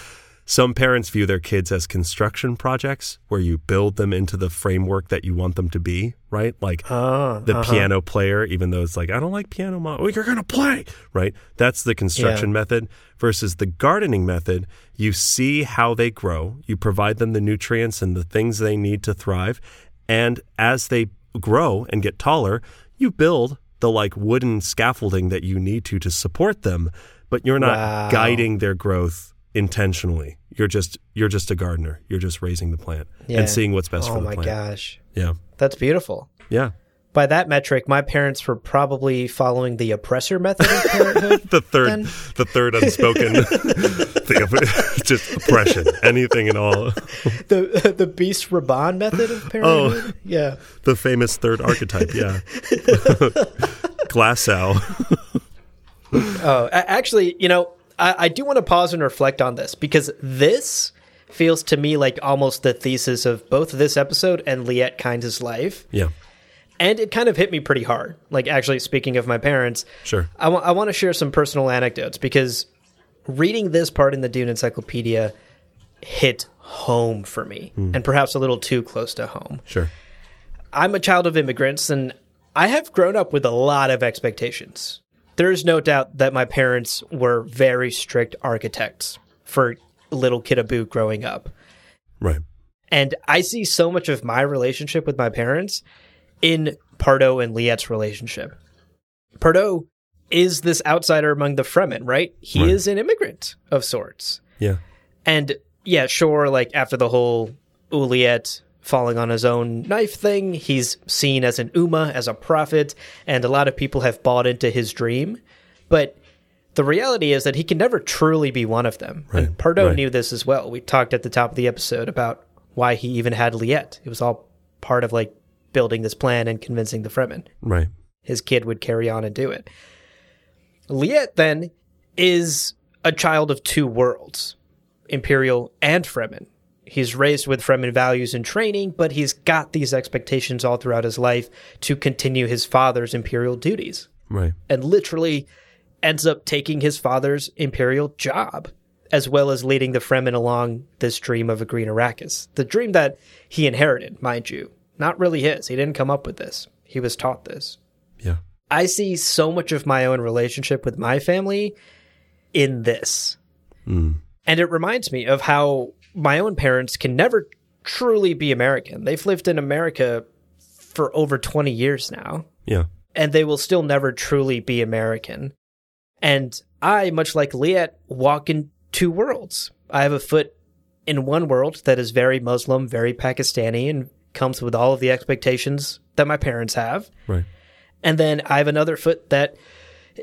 Some parents view their kids as construction projects where you build them into the framework that you want them to be, right? Like Ah, the piano player, even though it's like, I don't like piano, mom. Oh, you're going to play, right? That's the construction method versus the gardening method. You see how they grow, you provide them the nutrients and the things they need to thrive. And as they grow and get taller, you build the like wooden scaffolding that you need to to support them, but you're not Wow. guiding their growth intentionally. You're just you're just a gardener. You're just raising the plant Yeah. and seeing what's best oh for the plant. Oh my gosh. Yeah. That's beautiful. Yeah. By that metric, my parents were probably following the oppressor method of parenthood. [laughs] The third Then- the third unspoken [laughs] thing of just oppression. Anything and all. the the Beast Rabban method of oh. parenthood. Oh, Yeah. The famous third archetype, yeah. [laughs] Glassow. Oh, actually, you know, I, I do want to pause and reflect on this because this feels to me like almost the thesis of both this episode and Liet Kynes' life. Yeah. And it kind of hit me pretty hard. Like, actually, speaking of my parents, Sure. I want to share some personal anecdotes because reading this part in the Dune Encyclopedia hit home for me hmm. and perhaps a little too close to home. Sure. I'm a child of immigrants and I have grown up with a lot of expectations. There is no doubt that my parents were very strict architects for little kid Abu growing up. Right. And I see so much of my relationship with my parents in Pardot and Liet's relationship. Pardot is this outsider among the Fremen, right? He Right. is an immigrant of sorts. Yeah. And yeah, sure, like after the whole Uliet falling on his own knife thing, he's seen as an Umma, as a prophet, and a lot of people have bought into his dream. But the reality is that he can never truly be one of them. Right, And Pardot right. knew this as well. We talked at the top of the episode about why he even had Liet. It was all part of like building this plan and convincing the Fremen Right. his kid would carry on and do it. Liet then is a child of two worlds, Imperial and Fremen. He's raised with Fremen values and training, but he's got these expectations all throughout his life to continue his father's Imperial duties Right. and literally ends up taking his father's Imperial job, as well as leading the Fremen along this dream of a green Arrakis. The dream that he inherited, mind you. Not really his. He didn't come up with this. He was taught this. Yeah. I see so much of my own relationship with my family in this. Mm. And it reminds me of how my own parents can never truly be American. They've lived in America for over 20 years now, Yeah. and they will still never truly be American. And I, much like Liet, walk in two worlds. I have a foot in one world that is very Muslim, very Pakistani, and comes with all of the expectations that my parents have. Right. And then I have another foot that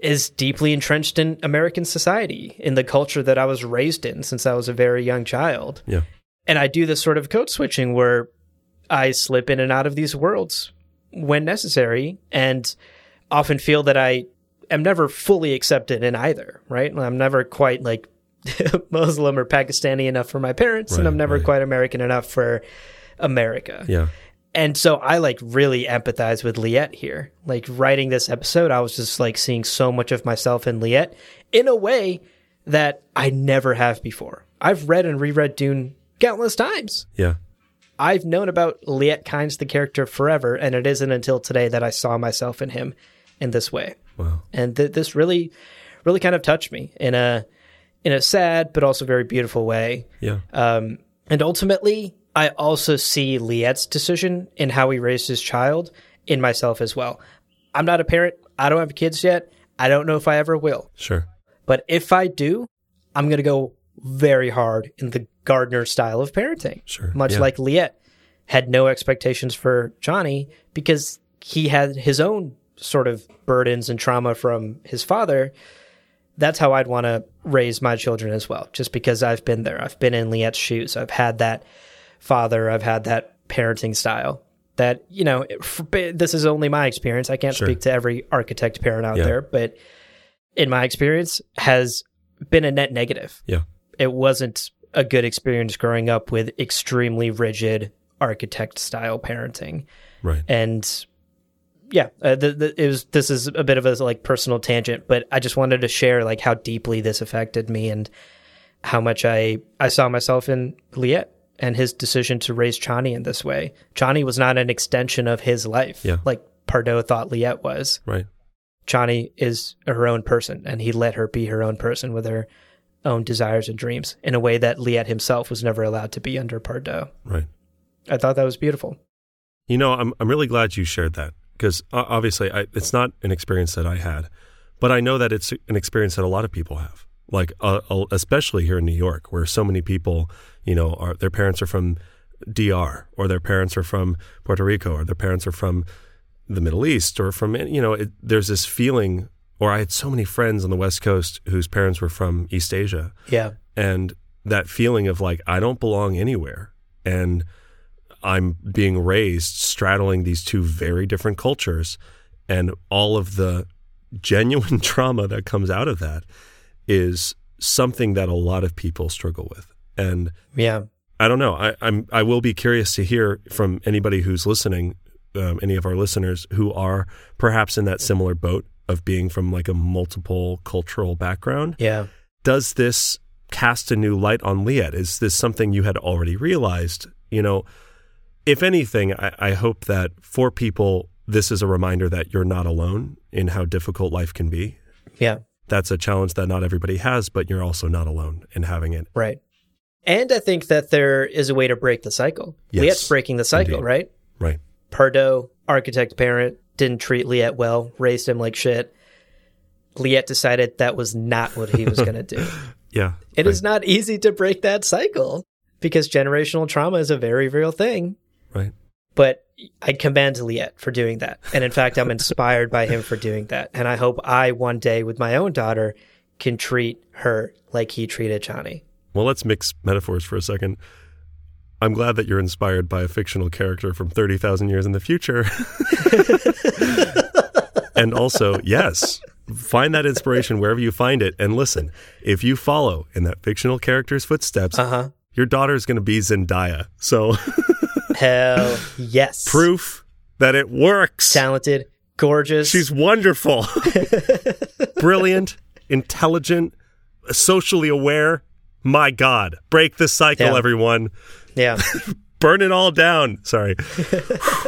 is deeply entrenched in American society, in the culture that I was raised in since I was a very young child. Yeah. And I do this sort of code switching where I slip in and out of these worlds when necessary and often feel that I am never fully accepted in either, right? I'm never quite like [laughs] Muslim or Pakistani enough for my parents, and I'm never right. quite American enough for America. Yeah. And so I like really empathize with Liet here. Like writing this episode, I was just like seeing so much of myself in Liet in a way that I never have before. I've read and reread Dune countless times. Yeah. I've known about Liet Kynes, the character, forever, and it isn't until today that I saw myself in him in this way. Wow. And th- this really, really kind of touched me in a in a sad but also very beautiful way. Yeah. Um, and ultimately, I also see Liet's decision in how he raised his child in myself as well. I'm not a parent. I don't have kids yet. I don't know if I ever will. sure. But if I do, I'm going to go very hard in the Gardner style of parenting. Sure. Much Yeah. like Liet had no expectations for Chani because he had his own sort of burdens and trauma from his father. That's how I'd want to raise my children as well, just because I've been there. I've been in Liet's shoes. I've had that father. I've had that parenting style. That, you know, this is only my experience. I can't Sure. speak to every architect parent out Yeah. there, but in my experience, has been a net negative. Yeah. It wasn't a good experience growing up with extremely rigid architect style parenting. Right. And yeah, uh, the, the, it was. This is a bit of a like personal tangent, but I just wanted to share like how deeply this affected me and how much I I saw myself in Liet and his decision to raise Chani in this way. Chani was not an extension of his life, Yeah. like Pardot thought Liet was. Right. Chani is her own person, and he let her be her own person with her own desires and dreams in a way that Liet himself was never allowed to be under Pardot. Right. I thought that was beautiful. You know, I'm I'm really glad you shared that because uh, obviously I, it's not an experience that I had, but I know that it's an experience that a lot of people have. like uh, uh, especially here in New York, where so many people, you know, are their parents are from DR or their parents are from Puerto Rico or their parents are from the Middle East or from you know, it, there's this feeling. Or I had so many friends on the West Coast whose parents were from East Asia, Yeah. and that feeling of like I don't belong anywhere, and I'm being raised straddling these two very different cultures, and all of the genuine [laughs] trauma that comes out of that is something that a lot of people struggle with, and Yeah. I don't know. I, I'm I will be curious to hear from anybody who's listening, um, any of our listeners who are perhaps in that similar boat of being from like a multiple cultural background. Yeah. Does this cast a new light on Liet? Is this something you had already realized? You know, if anything, I, I hope that for people, this is a reminder that you're not alone in how difficult life can be. Yeah. That's a challenge that not everybody has, but you're also not alone in having it. Right. And I think that there is a way to break the cycle. Yes, Liet's breaking the cycle, indeed. right? Right. Pardot, architect parent, didn't treat Liet well, raised him like shit. Liet decided that was not what he was going to do. [laughs] Yeah. It right. is not easy to break that cycle because generational trauma is a very real thing. Right. But I commend Liet for doing that. And in fact, I'm [laughs] inspired by him for doing that. And I hope I one day with my own daughter can treat her like he treated Chani. Well, let's mix metaphors for a second. I'm glad that you're inspired by a fictional character from 30,000 years in the future. [laughs] and also, yes, find that inspiration wherever you find it. And listen, if you follow in that fictional character's footsteps, Uh huh. your daughter's going to be Zendaya. So, [laughs] Hell yes. proof that it works. Talented, gorgeous. She's wonderful, [laughs] brilliant, intelligent, socially aware. My God, break the cycle, Yeah. everyone. yeah. [laughs] burn it all down. Sorry.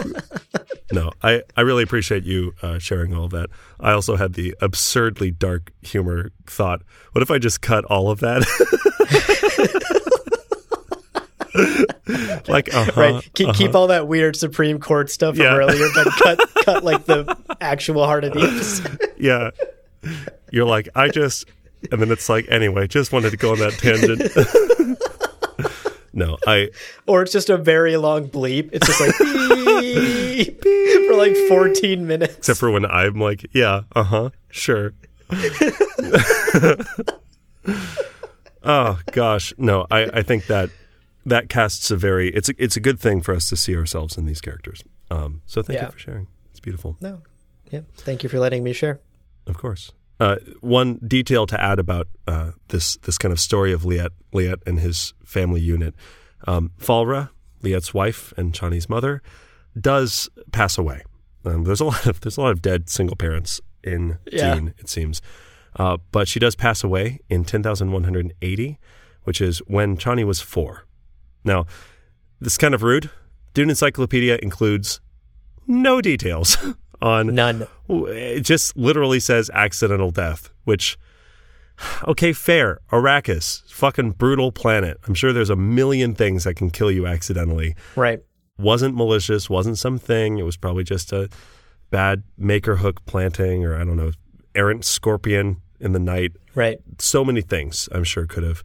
[laughs] no, I, I really appreciate you uh, sharing all of that. I also had the absurdly dark humor thought. What if I just cut all of that? [laughs] like, uh-huh, right. Keep, keep all that weird Supreme Court stuff from Yeah. earlier, but cut cut like the actual heart of the episode. yeah. You're like, I just, and then it's like, anyway, just wanted to go on that tangent. no, I, Or it's just a very long bleep. It's just like [laughs] beep, beep, for like 14 minutes. except for when I'm like, yeah, uh huh, sure. [laughs] oh gosh, no, I, I think that that casts a very it's a, it's a good thing for us to see ourselves in these characters. Um, so thank Yeah. you for sharing. It's beautiful, no. Yeah. Thank you for letting me share. of course. Uh, one detail to add about uh, this this kind of story of Liet Liet and his family unit, um, Falra, Liet's wife and Chani's mother, does pass away. Um, there's a lot of there's a lot of dead single parents in Yeah. Dune, it seems. Uh, but she does pass away in 10,180, which is when Chani was four. Now, this is kind of rude. Dune Encyclopedia includes no details [laughs] on. None. It just literally says accidental death, which, okay, fair. Arrakis, fucking brutal planet. I'm sure there's a million things that can kill you accidentally Right. wasn't malicious, wasn't something. It was probably just a bad maker hook planting or I don't know, errant scorpion in the night. Right. So many things I'm sure could have.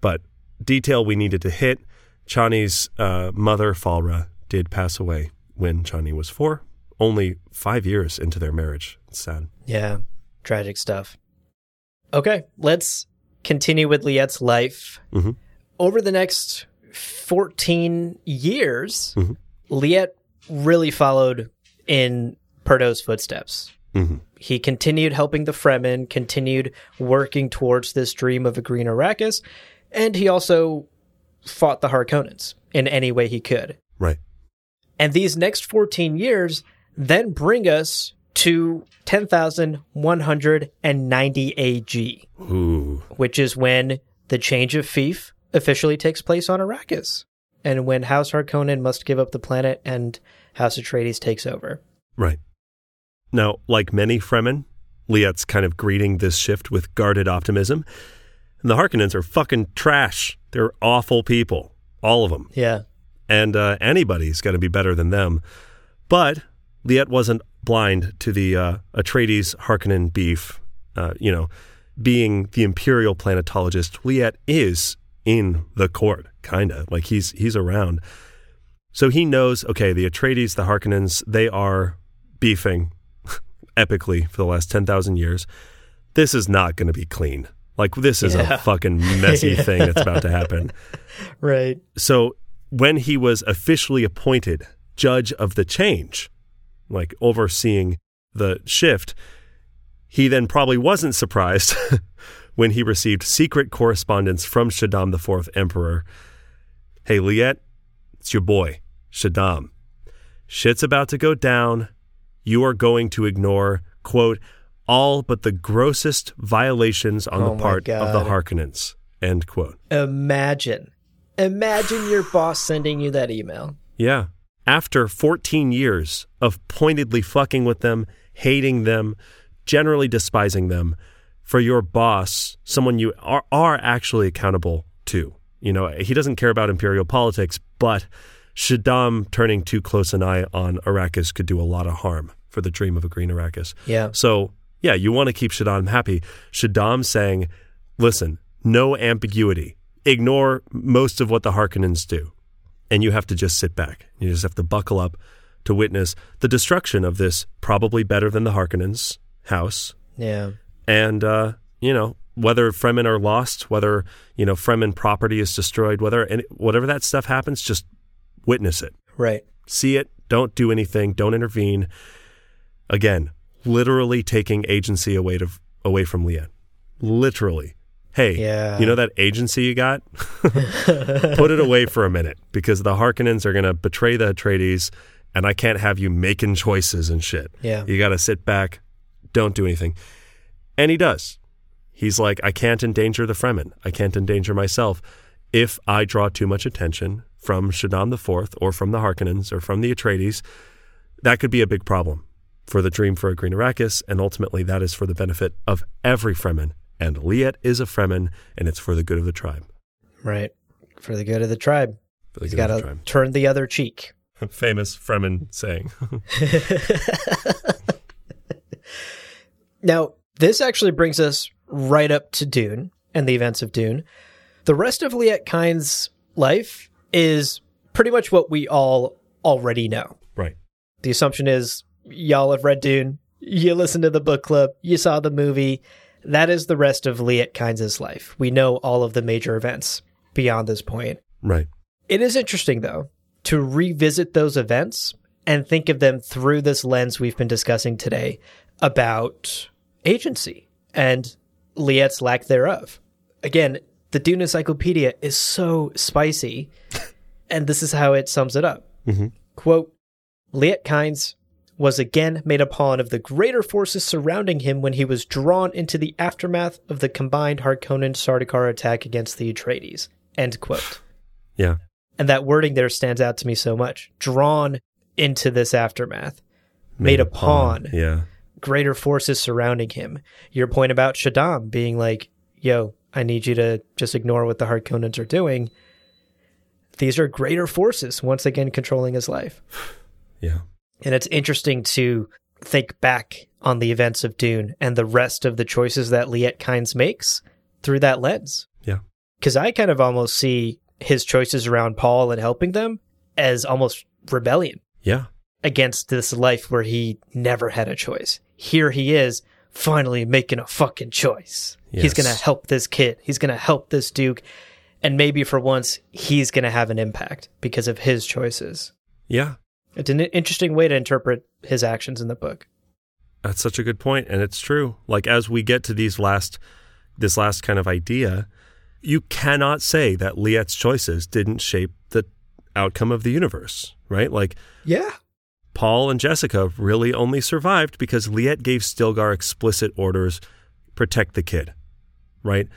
But detail we needed to hit Chani's uh, mother, Falra, did pass away when Chani was four, only five years into their marriage. It's sad. Yeah. Tragic stuff. Okay. Let's continue with Liet's life. Mhm. Over the next 14 years, Mhm. Liet really followed in Pardot's footsteps. Mhm. He continued helping the Fremen, continued working towards this dream of a green Arrakis, and he also fought the Harkonnens in any way he could. Right. And these next 14 years then bring us to 10,190 AG, Ooh. which is when the change of fief officially takes place on Arrakis, and when House Harkonnen must give up the planet and House Atreides takes over. Right. Now, like many Fremen, Liet's kind of greeting this shift with guarded optimism. And the Harkonnens are fucking trash. They're awful people. All of them. Yeah. And uh, anybody's got to be better than them. But Liet wasn't blind to the uh, Atreides Harkonnen beef. Uh, you know, being the imperial planetologist, Liet is in the court, kinda like he's he's around. So he knows, okay, the Atreides, the Harkonnens, they are beefing [laughs] epically for the last 10,000 years. This is not going to be clean. Like, this is Yeah. a fucking messy Yeah. [laughs] thing that's about to happen. Right. So, when he was officially appointed judge of the change, like overseeing the shift, he then probably wasn't surprised [laughs] when he received secret correspondence from Shaddam the Fourth Emperor. Hey, Liet, it's your boy, Shaddam. Shit's about to go down. You are going to ignore, quote, all but the grossest violations on Oh the part of the God. Harkonnens, end quote. Imagine. Imagine your boss sending you that email. Yeah. After 14 years of pointedly fucking with them, hating them, generally despising them, for your boss, someone you are, are actually accountable to. You know, he doesn't care about imperial politics, but Shaddam turning too close an eye on Arrakis could do a lot of harm for the dream of a green Arrakis. Yeah. So, yeah, you want to keep Shaddam happy. Shaddam saying, listen, no ambiguity. Ignore most of what the Harkonnens do. And you have to just sit back. You just have to buckle up to witness the destruction of this probably better than the Harkonnens house. Yeah. And, uh, you know, whether Fremen are lost, whether, you know, Fremen property is destroyed, whether, any, whatever that stuff happens, just witness it Right. see it, don't do anything, don't intervene. Again, literally taking agency away to away from Leanne. Literally. Hey, Yeah. you know that agency you got? [laughs] Put it away for a minute because the Harkonnens are going to betray the Atreides and I can't have you making choices and shit. Yeah. You got to sit back, don't do anything. And he does. He's like, I can't endanger the Fremen. I can't endanger myself if I draw too much attention from Shaddam IV or from the Harkonnens or from the Atreides. That could be a big problem for the dream for a Green Arrakis, and ultimately that is for the benefit of every Fremen. And Liet is a Fremen, and it's for the good of the tribe. Right. For the good of the tribe. For the He's got to turn the other cheek. [laughs] Famous Fremen saying. [laughs] Now, this actually brings us right up to Dune and the events of Dune. The rest of Liet Kynes' life is pretty much what we all already know. right. The assumption is y'all have read Dune, you listened to the book club, you saw the movie. That is the rest of Liet Kynes' life. We know all of the major events beyond this point. Right. It is interesting, though, to revisit those events and think of them through this lens we've been discussing today about agency and Liet's lack thereof. Again, the Dune Encyclopedia is so spicy, [laughs] and this is how it sums it up. Mm-hmm. Quote, Liet Kynes was again made a pawn of the greater forces surrounding him when he was drawn into the aftermath of the combined Harkonnen Sardaukar attack against the Atreides. End quote. [laughs] Yeah. And that wording there stands out to me so much. Drawn into this aftermath, made, a pawn, Yeah. greater forces surrounding him. Your point about Shaddam being like, yo, I need you to just ignore what the Harkonnens are doing. These are greater forces once again controlling his life. [sighs] Yeah. And it's interesting to think back on the events of Dune and the rest of the choices that Liet Kynes makes through that lens. Yeah. Because I kind of almost see his choices around Paul and helping them as almost rebellion Yeah. against this life where he never had a choice. Here he is finally making a fucking choice. He's going to help this kid. He's going to help this Duke. And maybe for once, he's going to have an impact because of his choices. Yeah. It's an interesting way to interpret his actions in the book. That's such a good point, and it's true. Like as we get to these last, this last kind of idea, you cannot say that Liet's choices didn't shape the outcome of the universe, right? Like Yeah. Paul and Jessica really only survived because Liet gave Stilgar explicit orders, protect the kid, right?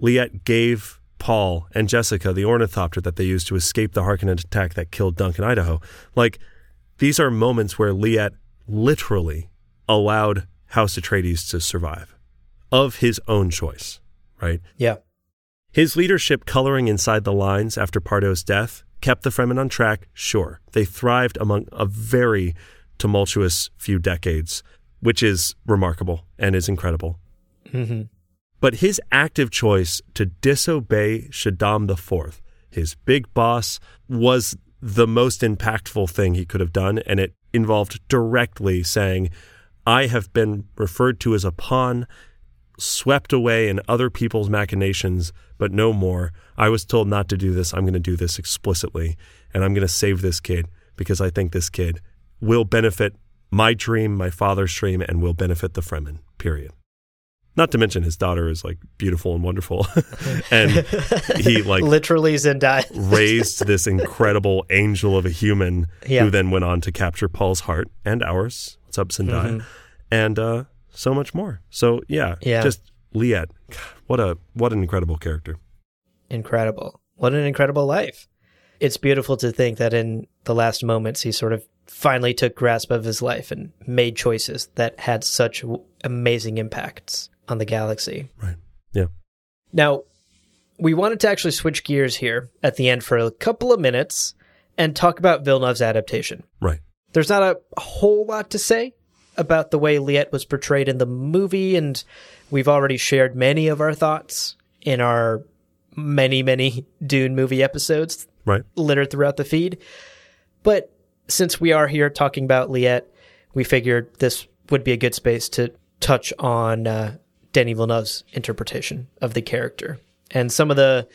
Liet gave Paul and Jessica the ornithopter that they used to escape the Harkonnen attack that killed Duncan, Idaho. Like these are moments where Liet literally allowed House Atreides to survive of his own choice, right? Yeah. His leadership coloring inside the lines after Pardot's death kept the Fremen on track, sure. They thrived among a very tumultuous few decades, which is remarkable and is incredible. hmm But his active choice to disobey Shaddam IV, his big boss, was the most impactful thing he could have done. And it involved directly saying, I have been referred to as a pawn, swept away in other people's machinations, but no more. I was told not to do this. I'm going to do this explicitly. And I'm going to save this kid because I think this kid will benefit my dream, my father's dream, and will benefit the Fremen, period. Not to mention his daughter is like beautiful and wonderful. [laughs] and he like Literally Zendaya. [laughs] raised this incredible angel of a human Yeah. who then went on to capture Paul's heart and ours. What's up, Zendaya? And uh, so much more. So yeah, Yeah. just Liet. What a what an incredible character. incredible. What an incredible life. It's beautiful to think that in the last moments, he sort of finally took grasp of his life and made choices that had such amazing impacts on the galaxy. Right. Yeah. Now, we wanted to actually switch gears here at the end for a couple of minutes and talk about Villeneuve's adaptation. Right. There's not a whole lot to say about the way Liet was portrayed in the movie, and we've already shared many of our thoughts in our many, many [laughs] Dune movie episodes Right. littered throughout the feed. But since we are here talking about Liet, we figured this would be a good space to touch on uh, Denis Villeneuve's interpretation of the character and some of the,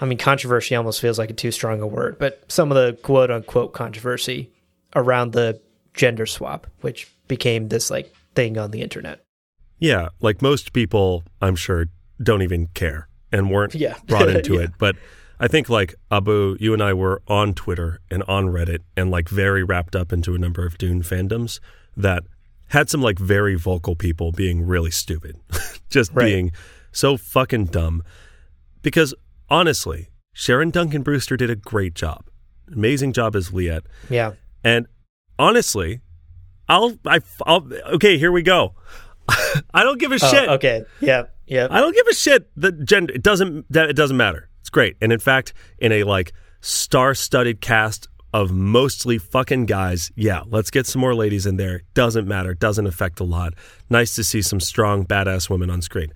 I mean, controversy almost feels like a too strong a word, but some of the quote unquote controversy around the gender swap, which became this like thing on the internet. Yeah. Like most people, I'm sure, don't even care and weren't Yeah. [laughs] brought into Yeah. it. But I think like Abu, you and I were on Twitter and on Reddit and like very wrapped up into a number of Dune fandoms that had some like very vocal people being really stupid, just Right. being so fucking dumb. Because honestly, Sharon Duncan Brewster did a great job, amazing job as Liet. Yeah. And honestly, I'll, I, I'll, okay, here we go. [laughs] I don't give a Oh, shit. okay. Yeah. Yeah. I don't give a shit that gender it doesn't that it doesn't matter. It's great. And in fact, in a like star-studded cast of mostly fucking guys, yeah, let's get some more ladies in there. Doesn't matter. Doesn't affect a lot. Nice to see some strong badass women on screen.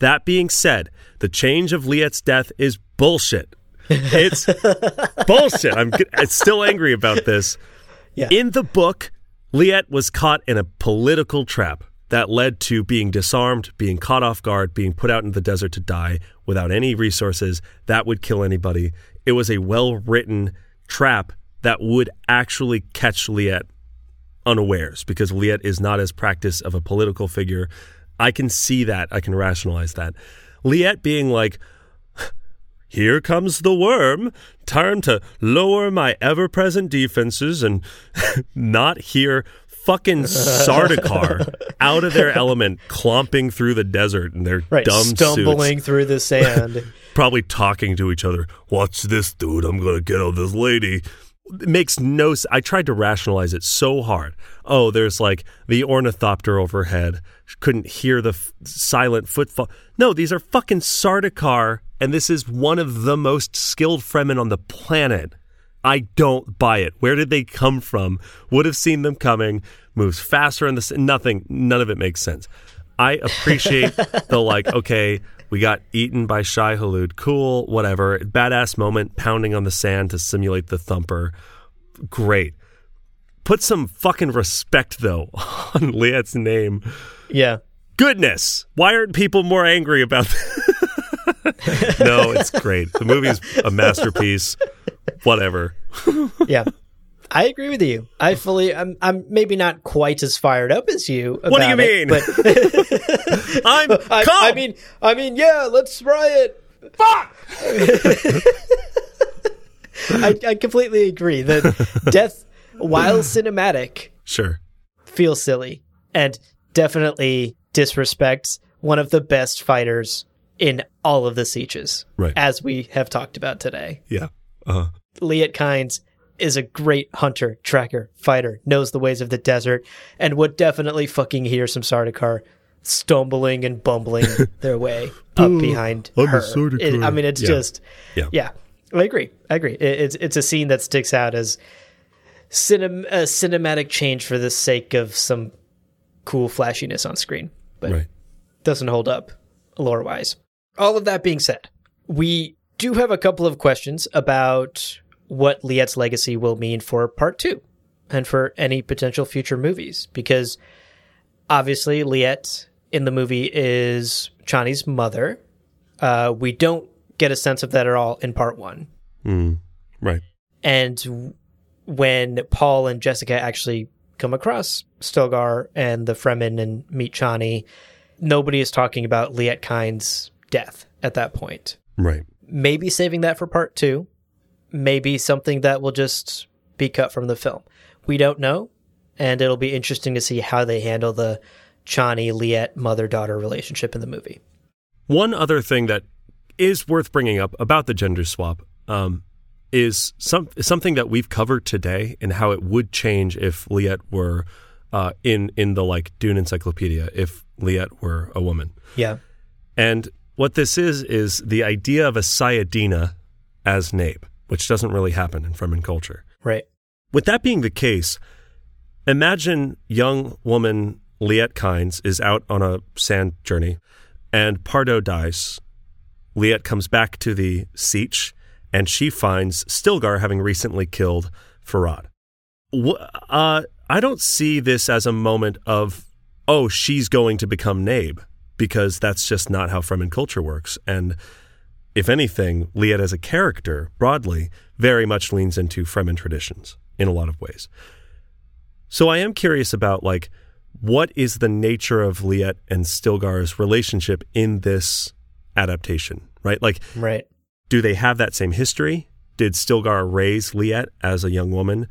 That being said, the change of Liet's death is bullshit. [laughs] It's bullshit. I'm I'm still angry about this. Yeah. In the book, Liet was caught in a political trap that led to being disarmed, being caught off guard, being put out in the desert to die without any resources that would kill anybody. It was a well written trap that would actually catch Liet unawares because Liet is not as practiced of a political figure. I can see that. I can rationalize that. Liet being like, [sighs] here comes the worm. Time to lower my ever present defenses and [laughs] not hear fucking Sardaukar [laughs] out of their element, clomping through the desert in their Right. dumb Stumbling suits, through the [laughs] sand. probably talking to each other. Watch this, dude. I'm gonna get on this lady. It makes no. I tried to rationalize it so hard. Oh, there's like the ornithopter overhead. Couldn't hear the f- silent footfall. No, these are fucking Sardaukar, and this is one of the most skilled Fremen on the planet. I don't buy it. Where did they come from? Would have seen them coming. Moves faster in this. Nothing. None of it makes sense. I appreciate [laughs] the like. Okay, we got eaten by Shai Hulud. Cool, whatever. Badass moment, pounding on the sand to simulate the thumper. Great. Put some fucking respect though [laughs] on Liet's name. yeah. Goodness, why aren't people more angry about? This? [laughs] no, it's great. The movie's a masterpiece. Whatever. [laughs] yeah. I agree with you. I fully. I'm. I'm maybe not quite as fired up as you. What do you it, mean? but [laughs] [laughs] I'm I. I mean, I mean, yeah. Let's riot. fuck. [laughs] I, I completely agree that death, while cinematic, Sure. feels silly and definitely disrespects one of the best fighters in all of the sietches, Right. as we have talked about today. Yeah. Uh-huh. Liet Kynes is a great hunter, tracker, fighter, knows the ways of the desert, and would definitely fucking hear some Sardaukar stumbling and bumbling [laughs] their way up behind oh, I'm her. Sardaukar. It- I mean, it's Yeah. just, Yeah. yeah, I agree. I agree. It, it's it's a scene that sticks out as cinem- a cinematic change for the sake of some cool flashiness on screen, but Right. doesn't hold up lore wise. All of that being said, we do have a couple of questions about what Liet's legacy will mean for part two and for any potential future movies. Because obviously, Liet in the movie is Chani's mother. Uh, we don't get a sense of that at all in part one. Mm, right. And when Paul and Jessica actually come across Stilgar and the Fremen and meet Chani, nobody is talking about Liet Kynes' death at that point. Right. Maybe saving that for part two. Maybe something that will just be cut from the film. We don't know. And it'll be interesting to see how they handle the Chani Liet mother daughter relationship in the movie. One other thing that is worth bringing up about the gender swap um, is some something that we've covered today and how it would change if Liet were uh, in in the like Dune encyclopedia if Liet were a woman. Yeah. And what this is is the idea of a Sayyadina as Naib, which doesn't really happen in Fremen culture. Right. With that being the case, imagine young woman Liet Kynes is out on a sand journey and Pardot dies. Liet comes back to the Sietch and she finds Stilgar having recently killed Farad. Uh, I don't see this as a moment of, oh, she's going to become Naib, because that's just not how Fremen culture works. And if anything, Liet as a character, broadly, very much leans into Fremen traditions in a lot of ways. So I am curious about, like, what is the nature of Liet and Stilgar's relationship in this adaptation, right? Like, right do they have that same history? Did Stilgar raise Liet as a young woman?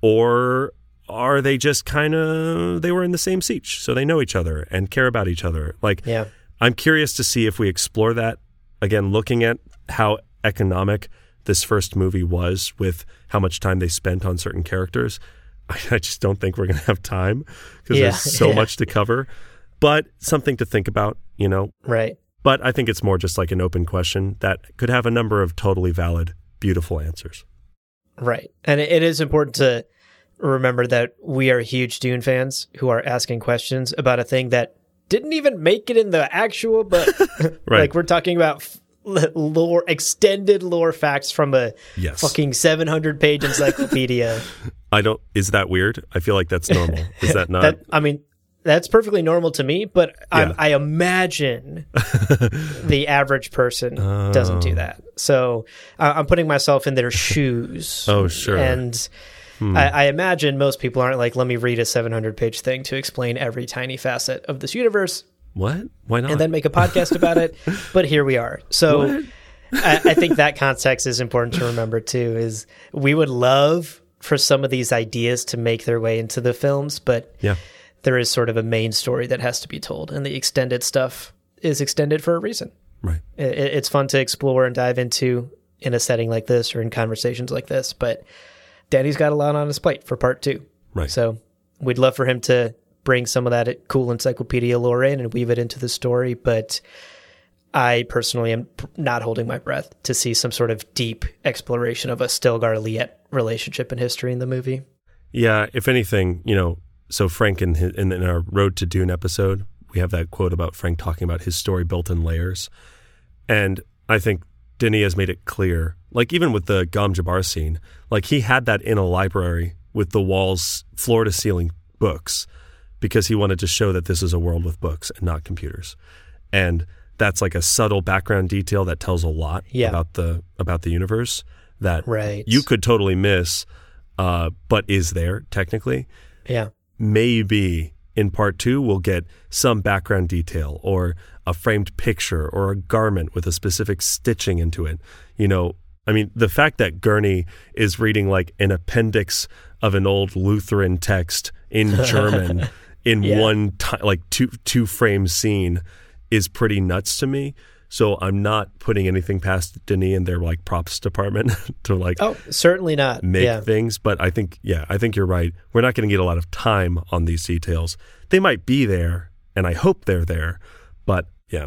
Or are they just kind of, they were in the same sietch, so they know each other and care about each other? Like, yeah. I'm curious to see if we explore that. Again, looking at how economic this first movie was with how much time they spent on certain characters. [laughs] I, just don't think we're going to have time because yeah, there's so yeah. much to cover. But something to think about, you know. Right. But I think it's more just like an open question that could have a number of totally valid, beautiful answers. Right. And it is important to remember that we are huge Dune fans who are asking questions about a thing that didn't even make it in the actual but [laughs] right. like we're talking about lore extended lore facts from a yes. fucking 700 page encyclopedia. [laughs] I don't is that weird? I feel like that's normal. Is that [laughs] not? that, I mean, that's perfectly normal to me, but yeah. I, I, imagine the average person oh. doesn't do that. So uh, I'm putting myself in their shoes. oh, sure. And hmm. I, I, imagine most people aren't like, let me read a 700 page thing to explain every tiny facet of this universe. What? Why not? And then make a podcast about it. [laughs] But here we are. So I, I think that context is important to remember too. Is we would love for some of these ideas to make their way into the films, but yeah there is sort of a main story that has to be told, and the extended stuff is extended for a reason. Right. It, it's fun to explore and dive into in a setting like this or in conversations like this, but Danny's got a lot on his plate for part two. Right. So we'd love for him to bring some of that cool encyclopedia lore in and weave it into the story, but I personally am not holding my breath to see some sort of deep exploration of a Stilgar Liet relationship and history in the movie. Yeah, if anything, you know, so Frank in, his, in, in our Road to Dune episode, we have that quote about Frank talking about his story built in layers, and I think Denis has made it clear. Like even with the Gom Jabbar scene, like he had that in a library with the walls floor to ceiling books because he wanted to show that this is a world with books and not computers. And that's like a subtle background detail that tells a lot yeah. about the about the universe that right. you could totally miss, uh, but is there technically. Yeah maybe in part two we'll get some background detail or a framed picture or a garment with a specific stitching into it. You know, I mean, the fact that Gurney is reading like an appendix of an old Lutheran text in [laughs] German in yeah. one t- like two two frame scene is pretty nuts to me. So I'm not putting anything past Denis and their like props department [laughs] to like oh certainly not make yeah. things. But I think yeah, I think you're right. We're not going to get a lot of time on these details. They might be there, and I hope they're there. But yeah,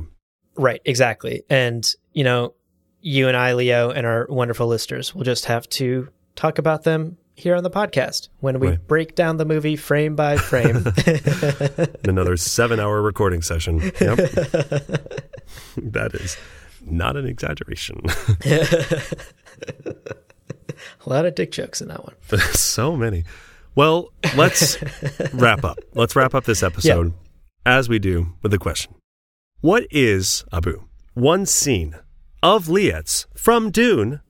right, exactly. And you know, you and I, Leo, and our wonderful listeners will just have to talk about them here on the podcast when we Right. break down the movie frame by [laughs] frame. Another seven hour recording session. Yep. [laughs] that is not an exaggeration. [laughs] A lot of dick jokes in that one. so many. Well, let's wrap up. Let's wrap up this episode as we do with a question What is, Abu, one scene of Liet's from Dune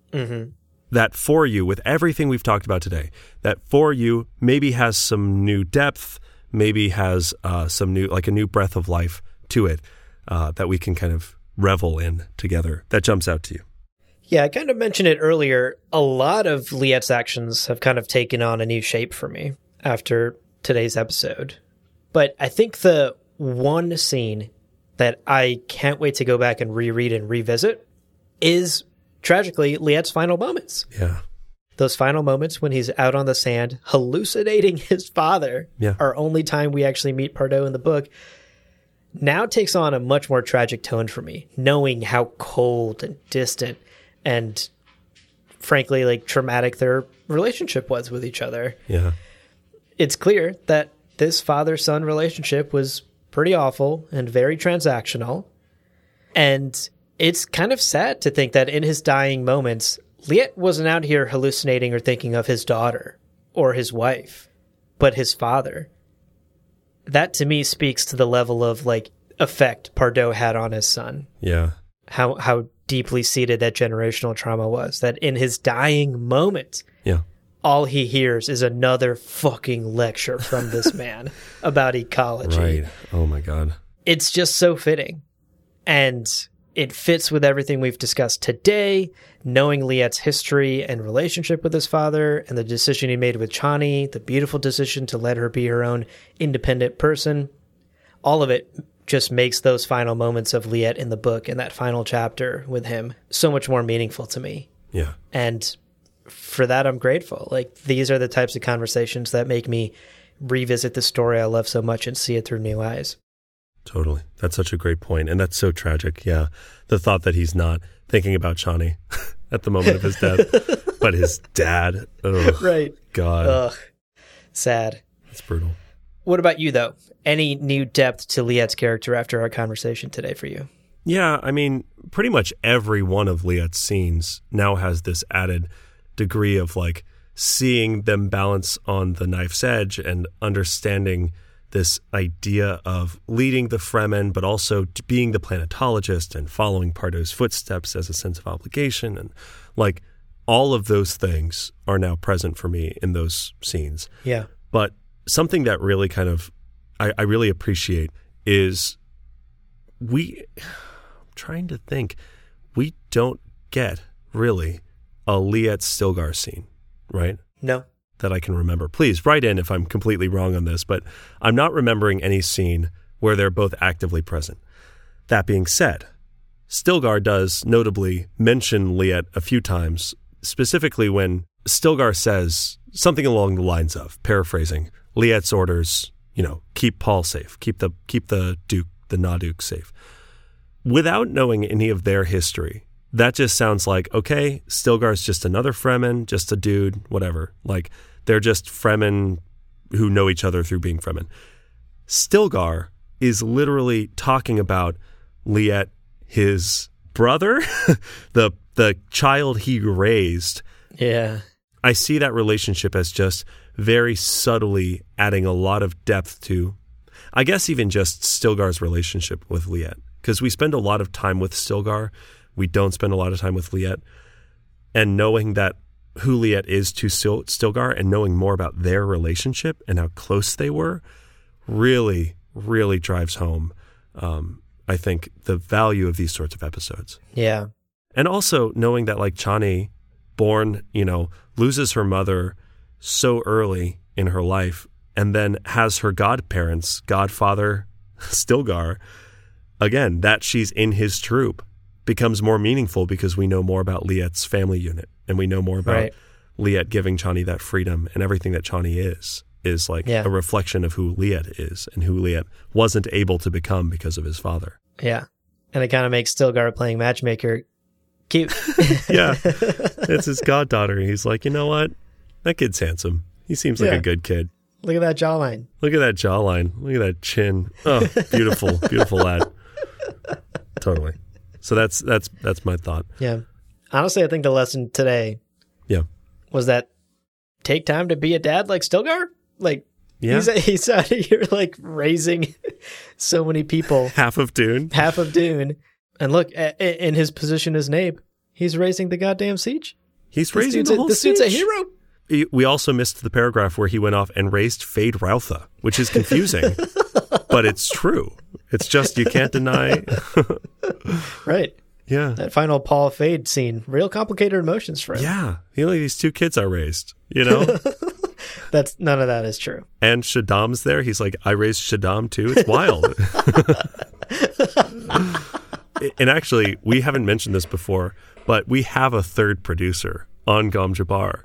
that for you, with everything we've talked about today, that for you maybe has some new depth, maybe has uh, some new, like a new breath of life to it uh, that we can kind of revel in together that jumps out to you? Yeah, I kind of mentioned it earlier. A lot of Liet's actions have kind of taken on a new shape for me after today's episode. But I think the one scene that I can't wait to go back and reread and revisit is tragically Liet's final moments. Yeah. Those final moments when he's out on the sand hallucinating [laughs] his father, Yeah. our only time we actually meet Pardot in the book, now takes on a much more tragic tone for me, knowing how cold and distant and frankly like traumatic their relationship was with each other. Yeah. It's clear that this father son relationship was pretty awful and very transactional. And it's kind of sad to think that in his dying moments, Liet wasn't out here hallucinating or thinking of his daughter or his wife, but his father. That to me speaks to the level of like effect Pardot had on his son Yeah. how how deeply seated that generational trauma was that in his dying moments Yeah. All he hears is another fucking lecture from this [laughs] man about ecology Right. Oh my God. it's just so fitting and it fits with everything we've discussed today knowing liet's history and relationship with his father and the decision he made with chani the beautiful decision to let her be her own independent person all of it just makes those final moments of liet in the book and that final chapter with him so much more meaningful to me Yeah. and for that i'm grateful like these are the types of conversations that make me revisit the story i love so much and see it through new eyes Totally. That's such a great point. And that's so tragic. Yeah. The thought that he's not thinking about Chani [laughs] at the moment of his death, [laughs] but his dad. Oh, right God. ugh sad It's brutal. what about you though any new depth to liet's character after our conversation today for you Yeah. I mean, pretty much every one of Liet's scenes now has this added degree of like seeing them balance on the knife's edge and understanding this idea of leading the Fremen, but also being the planetologist and following Pardot's footsteps as a sense of obligation. And like all of those things are now present for me in those scenes. yeah But something that really kind of I, I really appreciate is we [sighs] I'm trying to think we don't get really a Liet Stilgar scene, right? no That I can remember. Please write in if I'm completely wrong on this, but I'm not remembering any scene where they're both actively present. That being said, Stilgar does notably mention Liet a few times, specifically when Stilgar says something along the lines of, paraphrasing, Liet's orders, you know, keep Paul safe, keep the keep the Duke, the Naduke safe. Without knowing any of their history, that just sounds like, okay, Stilgar's just another Fremen, just a dude, whatever. Like they're just Fremen who know each other through being Fremen. Stilgar is literally talking about Liet, his brother, [laughs] the the child he raised. yeah I see that relationship as just very subtly adding a lot of depth to, I guess, even just Stilgar's relationship with Liet. Because we spend a lot of time with Stilgar, we don't spend a lot of time with Liet. And knowing that who Liet is to Stil- Stilgar and knowing more about their relationship and how close they were really, really drives home, um, I think, the value of these sorts of episodes. yeah And also knowing that like Chani, born, you know, loses her mother so early in her life and then has her godparents, godfather [laughs] Stilgar, again, that she's in his troop becomes more meaningful because we know more about Liet's family unit and we know more about Right. Liet giving Chani that freedom and everything that Chani is is like Yeah. a reflection of who Liet is and who Liet wasn't able to become because of his father. yeah and it kind of makes stilgar playing matchmaker cute [laughs] Yeah. [laughs] it's his goddaughter. He's like, you know what? That kid's handsome. He seems like Yeah. a good kid. Look at that jawline. Look at that jawline. Look at that chin. Oh, beautiful, beautiful lad. [laughs] Totally. So that's that's that's my thought. Yeah. Honestly, I think the lesson today Yeah. was that take time to be a dad like Stilgar. Like Yeah. he's [laughs] he's out here like raising [laughs] so many people, Half of Dune. half of Dune, and look in his position as Naib, he's raising the goddamn sietch. He's This raising the a, whole this dude's a hero. We also missed the paragraph where he went off and raised Feyd-Rautha, which is confusing, [laughs] but it's true. It's just you can't deny. [laughs] Right. Yeah. That final Paul Feyd scene, real complicated emotions for him. Yeah. You know, these two kids are raised, you know? [laughs] That's none of that is true. and Shaddam's there. He's like, I raised Shaddam too. It's wild. [laughs] and actually, we haven't mentioned this before, but we have a third producer on Gom Jabbar.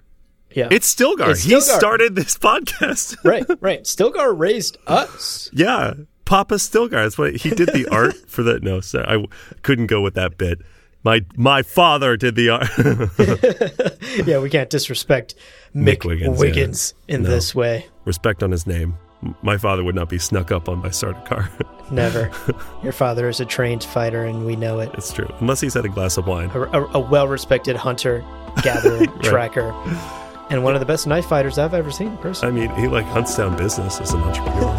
Yeah. It's Stilgar. It's He started this [laughs] podcast. [laughs] right, right. Stilgar raised us. yeah. Papa Stilgar. That's what he did the [laughs] art for the. No, sorry, I w- couldn't go with that bit. My my father did the art. Yeah, we can't disrespect Mick, Mick Wiggins, Wiggins, yeah. in No. this way. Respect on his name. My father would not be snuck up on by Sardaukar. Never. Your father is a trained fighter, and we know it. it's true. Unless he's had a glass of wine. A, a, a well-respected hunter, gatherer, tracker, and one of the best knife fighters I've ever seen. Personally. I mean, he like hunts down business as an entrepreneur.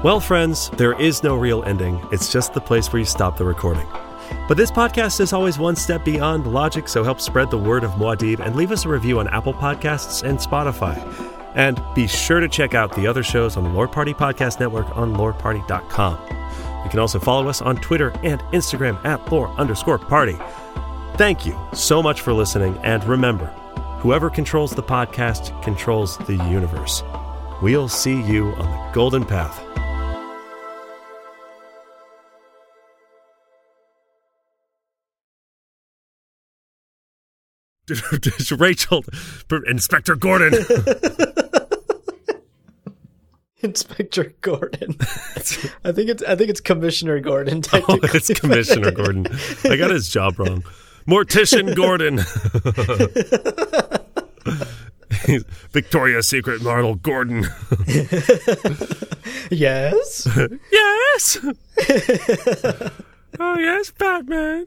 [laughs] well, friends, there is no real ending. It's just the place where you stop the recording. But this podcast is always one step beyond logic, so help spread the word of Muad'Dib and leave us a review on Apple Podcasts and Spotify. And be sure to check out the other shows on the Lore Party Podcast Network on loreparty.com. You can also follow us on Twitter and Instagram at lore underscore party. Thank you so much for listening, and remember, whoever controls the podcast controls the universe. We'll see you on the golden path. [laughs] Rachel, Inspector Gordon. [laughs] Inspector Gordon. [laughs] I think it's I think it's Commissioner Gordon. Oh, it's Commissioner Gordon. I got his job wrong. Mortician Gordon. Victoria's Secret model Gordon. yes. yes. oh yes, Batman.